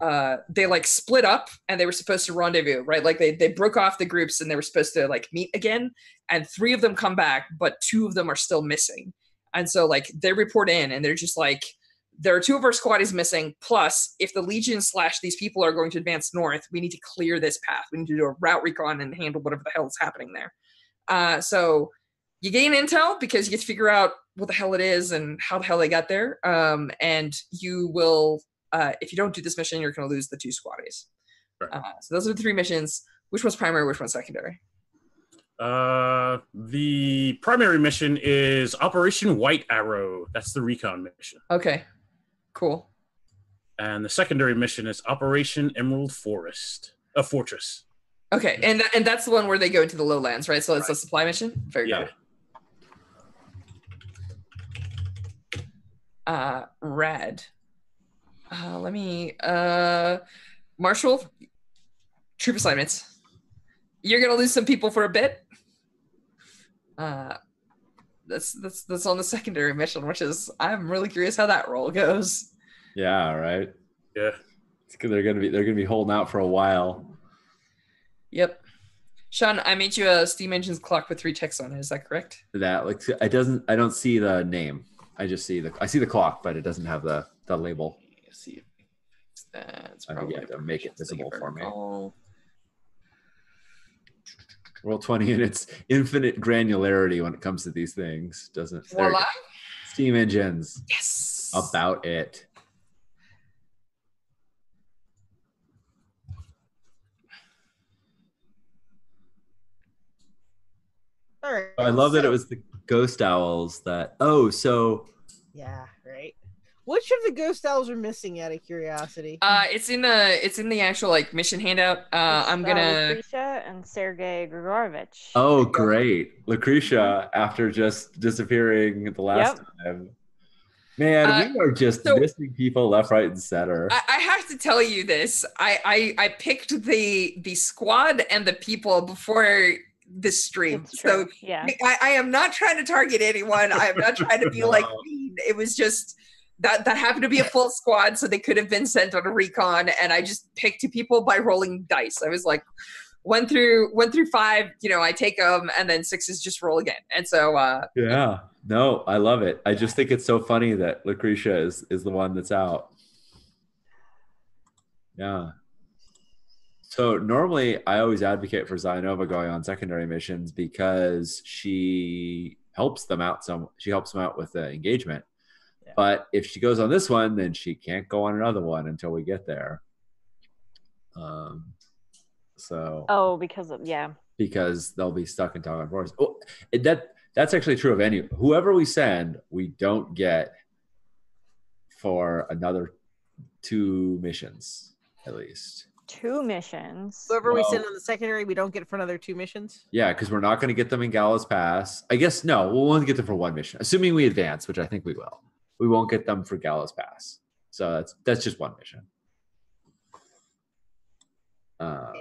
F: uh, they like split up and they were supposed to rendezvous, right? Like they they broke off the groups and they were supposed to like meet again. And three of them come back, but two of them are still missing. And so like they report in and they're just like, there are two of our squaddies missing. Plus, if the Legion slash these people are going to advance north, we need to clear this path. We need to do a route recon and handle whatever the hell is happening there. Uh, so you gain intel because you get to figure out what the hell it is and how the hell they got there. Um, and you will, uh, if you don't do this mission, you're going to lose the two squaddies.
E: Right.
F: Uh, so those are the three missions. Which one's primary? Which one's secondary?
E: Uh, the primary mission is Operation White Arrow. That's the recon mission.
F: Okay, cool.
E: And the secondary mission is Operation Emerald Forest, a fortress.
F: Okay, and and that's the one where they go into the lowlands, right? So it's a supply mission. Very
E: Yeah.
F: good. Uh, rad. Uh, let me. Uh, Marshall, troop assignments. You're gonna lose some people for a bit. Uh, that's that's that's on the secondary mission, which is I'm really curious how that role goes.
A: Yeah, right.
E: Yeah.
A: It's. They're gonna be they're gonna be holding out for a while.
F: Yep. Sean, I made you a steam engine's clock with three ticks on it. Is that correct?
A: That like it doesn't. I don't see the name. I just see the I see the clock, but it doesn't have the the label.
F: Let's see. if That's
A: I think
F: probably
A: you have to make it
F: permissions that you
A: visible for me.
F: recall.
A: Roll 20 and it's infinite granularity when it comes to these things. Doesn't there
F: Voila.
A: steam engines
F: Yes.
A: about it.
C: All right.
A: I love that it was the ghost owls that oh so
C: Yeah, right. Which of the ghost owls are missing out of curiosity?
F: Uh, it's in the it's in the actual like mission handout. Uh, I'm gonna
D: Lucretia and Sergei Grigorovich.
A: oh great. Lucretia after just disappearing the last
D: Yep.
A: time. Man,
F: Uh,
A: we are just
F: so-
A: missing people left, right, and center.
F: I, I have to tell you this. I, I I picked the the squad and the people before this stream. So
D: yeah.
F: I, I am not trying to target anyone. I am not trying to be like mean. It was just that that happened to be a full squad, so they could have been sent on a recon, and I just picked two people by rolling dice. I was like, one through one through five, you know, I take them, and then sixes just roll again. And so uh,
A: Yeah. No, I love it. I just think it's so funny that Lucretia is is the one that's out. Yeah. So normally I always advocate for Zionova going on secondary missions because she helps them out some she helps them out with the engagement.
C: Yeah.
A: But if she goes on this one, then she can't go on another one until we get there. Um so
D: Oh, because of yeah.
A: because they'll be stuck in Talgon Forest. Oh, that that's actually true of any whoever we send, we don't get for another two missions at least.
D: Two missions.
C: Whoever we send on the secondary, we don't get for another two missions.
A: Yeah, because we're not going to get them in Gallows Pass. I guess no, we'll only get them for one mission, assuming we advance, which I think we will. We won't get them for Gallows Pass, so that's that's just one mission. Um,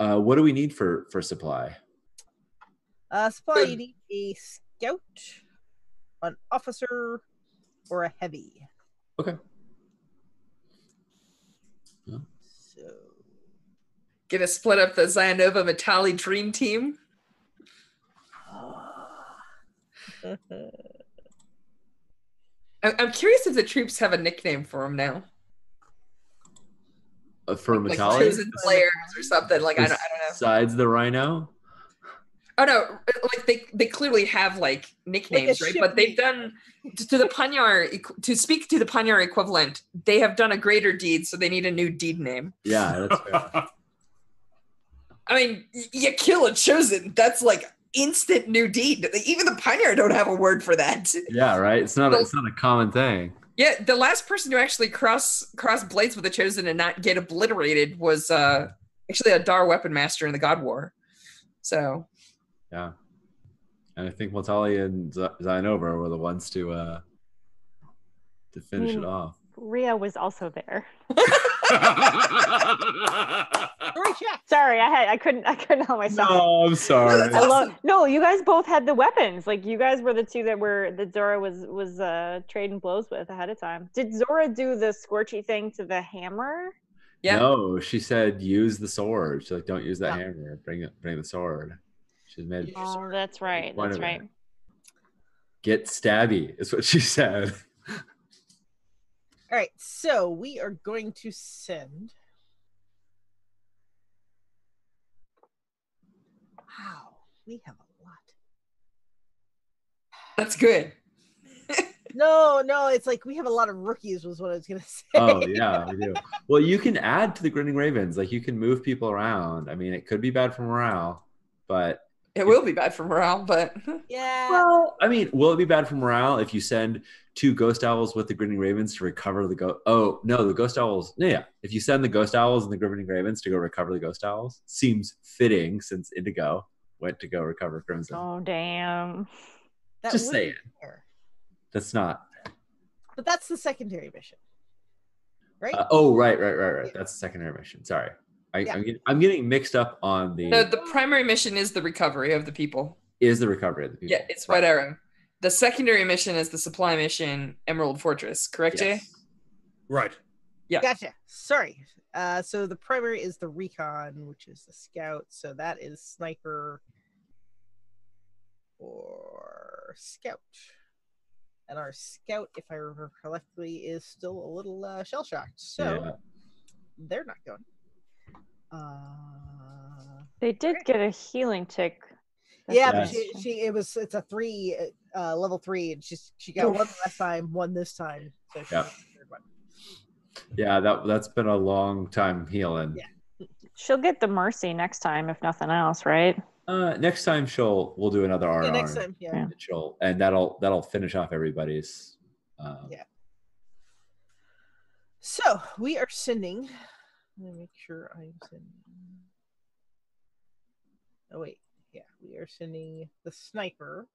A: uh, what do we need for for supply?
C: Uh, supply, you need a scout, an officer, or a heavy.
A: Okay. Yeah.
C: So,
F: gonna split up the Zionova Matali Dream Team. I- I'm curious if the troops have a nickname for him now.
A: Uh, for
F: like
A: Metallic,
F: chosen players or something. Like I don't, I don't know.
A: besides the Rhino.
F: Oh no, like they they clearly have like nicknames, right?
C: ship
F: But they've done to, to the Panyar to speak to the Panyar equivalent. They have done a greater deed, so they need a new deed name.
A: Yeah, that's fair.
F: I mean, y- you kill a chosen, that's like instant new deed. Even the Panyar don't have a word for that.
A: yeah, right. It's not. A, it's not a common thing.
F: Yeah, the last person to actually cross cross blades with the chosen and not get obliterated was uh actually a Dar weapon master in the God War. So
A: Yeah, and I think Metalli and Z- Zainova were the ones to uh to finish it
D: Mm.
A: off.
D: Ria was also there.
C: Story check.
D: Sorry, I had I couldn't I couldn't help myself.
A: No, I'm sorry.
D: I love no, you guys both had the weapons. Like you guys were the two that were that Zora was was uh trading blows with ahead of time. Did Zora do the scorchy thing to the hammer?
F: Yeah.
A: No, she said use the sword. She's like, don't use that
C: Yeah.
A: hammer. Bring it. Bring the sword. She's made
D: Oh, that's right. That's right.
A: minute. get stabby. Is what she said.
C: All right, so we are going to send. Wow, we have a lot.
F: that's good.
C: No, no, it's like we have a lot of rookies, was what I was gonna say.
A: Oh yeah, we do. Well, you can add to the grinning ravens. Like you can move people around. I mean, it could be bad for morale, but
F: It will be bad for morale, but
C: yeah.
A: well, I mean, will it be bad for morale if you send two ghost owls with the grinning ravens to recover the ghost? Oh no, the ghost owls. No, yeah, if you send the ghost owls and the grinning ravens to go recover the ghost owls, seems fitting since Indigo went to go recover Crimson.
D: Oh damn.
C: that
A: just
C: would
A: saying. That's not.
C: But that's the secondary mission, right?
A: Uh, oh right, right, right, right. That's the secondary mission. Sorry, I,
C: Yeah.
A: I'm, getting, I'm getting mixed up on the.
F: no, the primary mission is the recovery of the people.
A: is the recovery of the people.
F: Yeah, it's Red Arrow. The secondary mission is the supply mission, Emerald Fortress. Correct, Jay?
E: Right.
F: yeah.
C: Gotcha. Sorry. Uh, so the primary is the recon, which is the scout. So that is sniper or scout. And our scout, if I remember correctly, is still a little uh, shell shocked. So
A: Yeah.
C: they're not going. Uh,
D: They did get a healing tick.
C: Yeah,
A: Yes.
C: but she, she it was it's a three uh level three and she's she got one last time, one this time. So she
A: Yep.
C: got the third one.
A: Yeah, that that's been a long time healing.
C: Yeah.
D: She'll get the mercy next time, if nothing else, right?
A: Uh, next time she'll we'll do another RR.
C: Yeah, next time, yeah.
D: Yeah.
A: And she'll and that'll that'll finish off everybody's. Um,
C: Yeah. So we are sending. Let me make sure I'm sending. Oh wait, yeah, we are sending the sniper.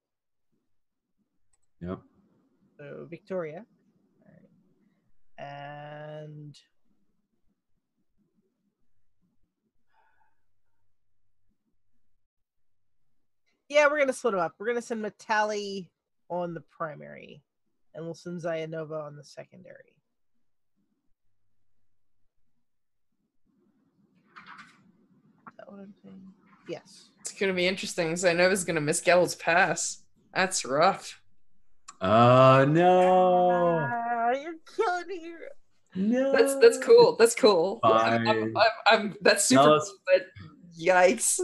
A: Yep.
C: So Victoria. All right. And yeah, we're gonna split them up. We're gonna send Metali on the primary, and we'll send Zayanova on the secondary. Is that what I'm saying? Yes.
F: It's gonna be interesting. Zanova's gonna miss Gallows pass. That's rough.
A: Oh no!
C: Ah, you're killing me.
A: No.
F: That's that's cool. That's cool. I'm, I'm, I'm, I'm- that's super.
A: No,
F: cool, but yikes.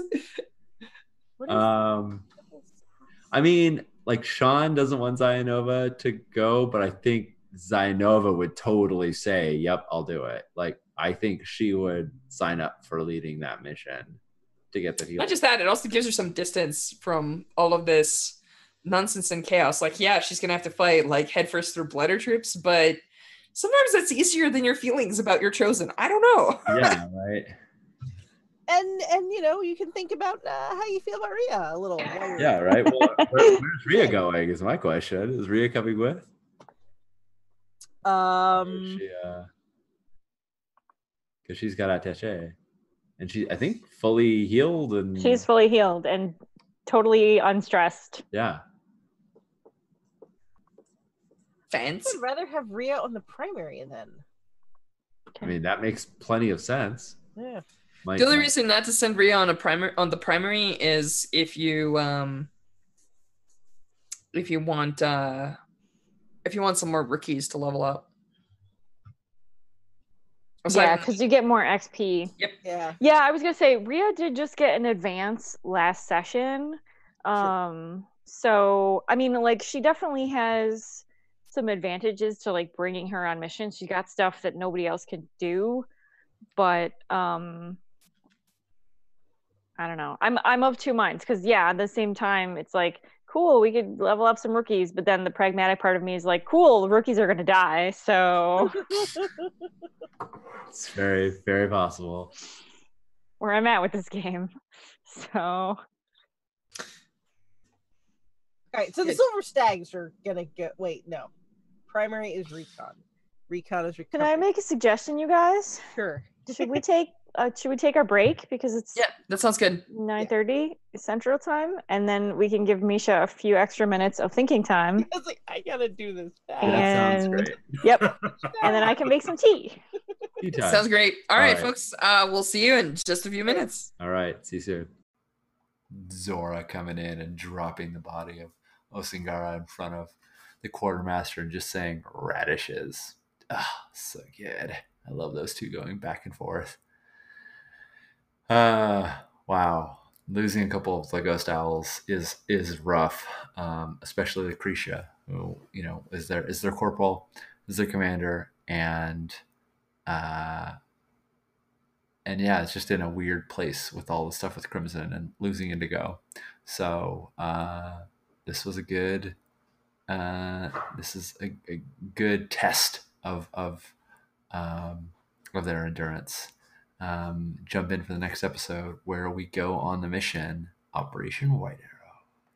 A: Um, I mean, like Sean doesn't want Zayanova to go, but I think Zayanova would totally say, "Yep, I'll do it." Like I think she would sign up for leading that mission to get the heal.
F: Not just that, it also gives her some distance from all of this nonsense and chaos. Like, yeah, she's gonna have to fight like headfirst through Blighter troops, but sometimes that's easier than your feelings about your chosen. I don't know.
A: yeah, right.
C: and and you know you can think about uh, how you feel about Ria a little.
A: Yeah, right. Well, where, where's Ria going? Is my question. Is Ria coming with? Or is
C: Um.
A: she, uh, because she's got attaché, and she, I think, fully healed and
D: She's fully healed and totally unstressed.
A: yeah.
F: Fans.
C: I would rather have Ria on the primary then.
A: I mean, that makes plenty of sense.
C: Yeah.
A: Might-
F: The only
A: might-
F: reason not to send Ria on a primary on the primary is if you um if you want uh if you want some more rookies to level up. Aside
D: Yeah, because you get more XP. Yep.
C: Yeah.
D: Yeah, I was gonna say Ria did just get an advance last session.
C: Sure.
D: Um, so I mean, like she definitely has some advantages to like bringing her on missions. She got stuff that nobody else could do, but um, I don't know. I'm I'm of two minds because yeah, at the same time, it's like cool, we could level up some rookies, but then the pragmatic part of me is like, cool, the rookies are gonna die, so
A: It's very, very possible.
D: where I'm at with this game. So
C: All right. So the
F: Good.
C: Silver Stags are gonna go. Wait, no. Primary is recon. Recon is recon.
D: can I make a suggestion, you guys?
C: Sure.
D: Should we take uh, should we take our break because it's
F: yeah, that sounds good.
D: 9:30 Central Time and then we can give Misha a few extra minutes of thinking time.
C: I like, I gotta do this fast.
A: Yeah, that sounds
D: And-
A: great.
D: Yep. and then I can make some tea.
A: Tea time.
F: Sounds great. All
A: All
F: right,
A: right.
F: folks. Uh we'll see you in just a few minutes.
A: All right. See you soon.
G: Zora coming in and dropping the body of Osingara in front of the quartermaster and just saying radishes. Ah, so good. I love those two going back and forth. Uh wow. Losing a couple of the ghost owls is is rough. Um, especially Lucretia, who, you know, is their is their corporal, is their commander, and uh and yeah, it's just in a weird place with all the stuff with Crimson and losing Indigo. So uh, this was a good, uh, this is a, a good test of of um, of their endurance. Um, jump in for the next episode where we go on the mission Operation Whiteout.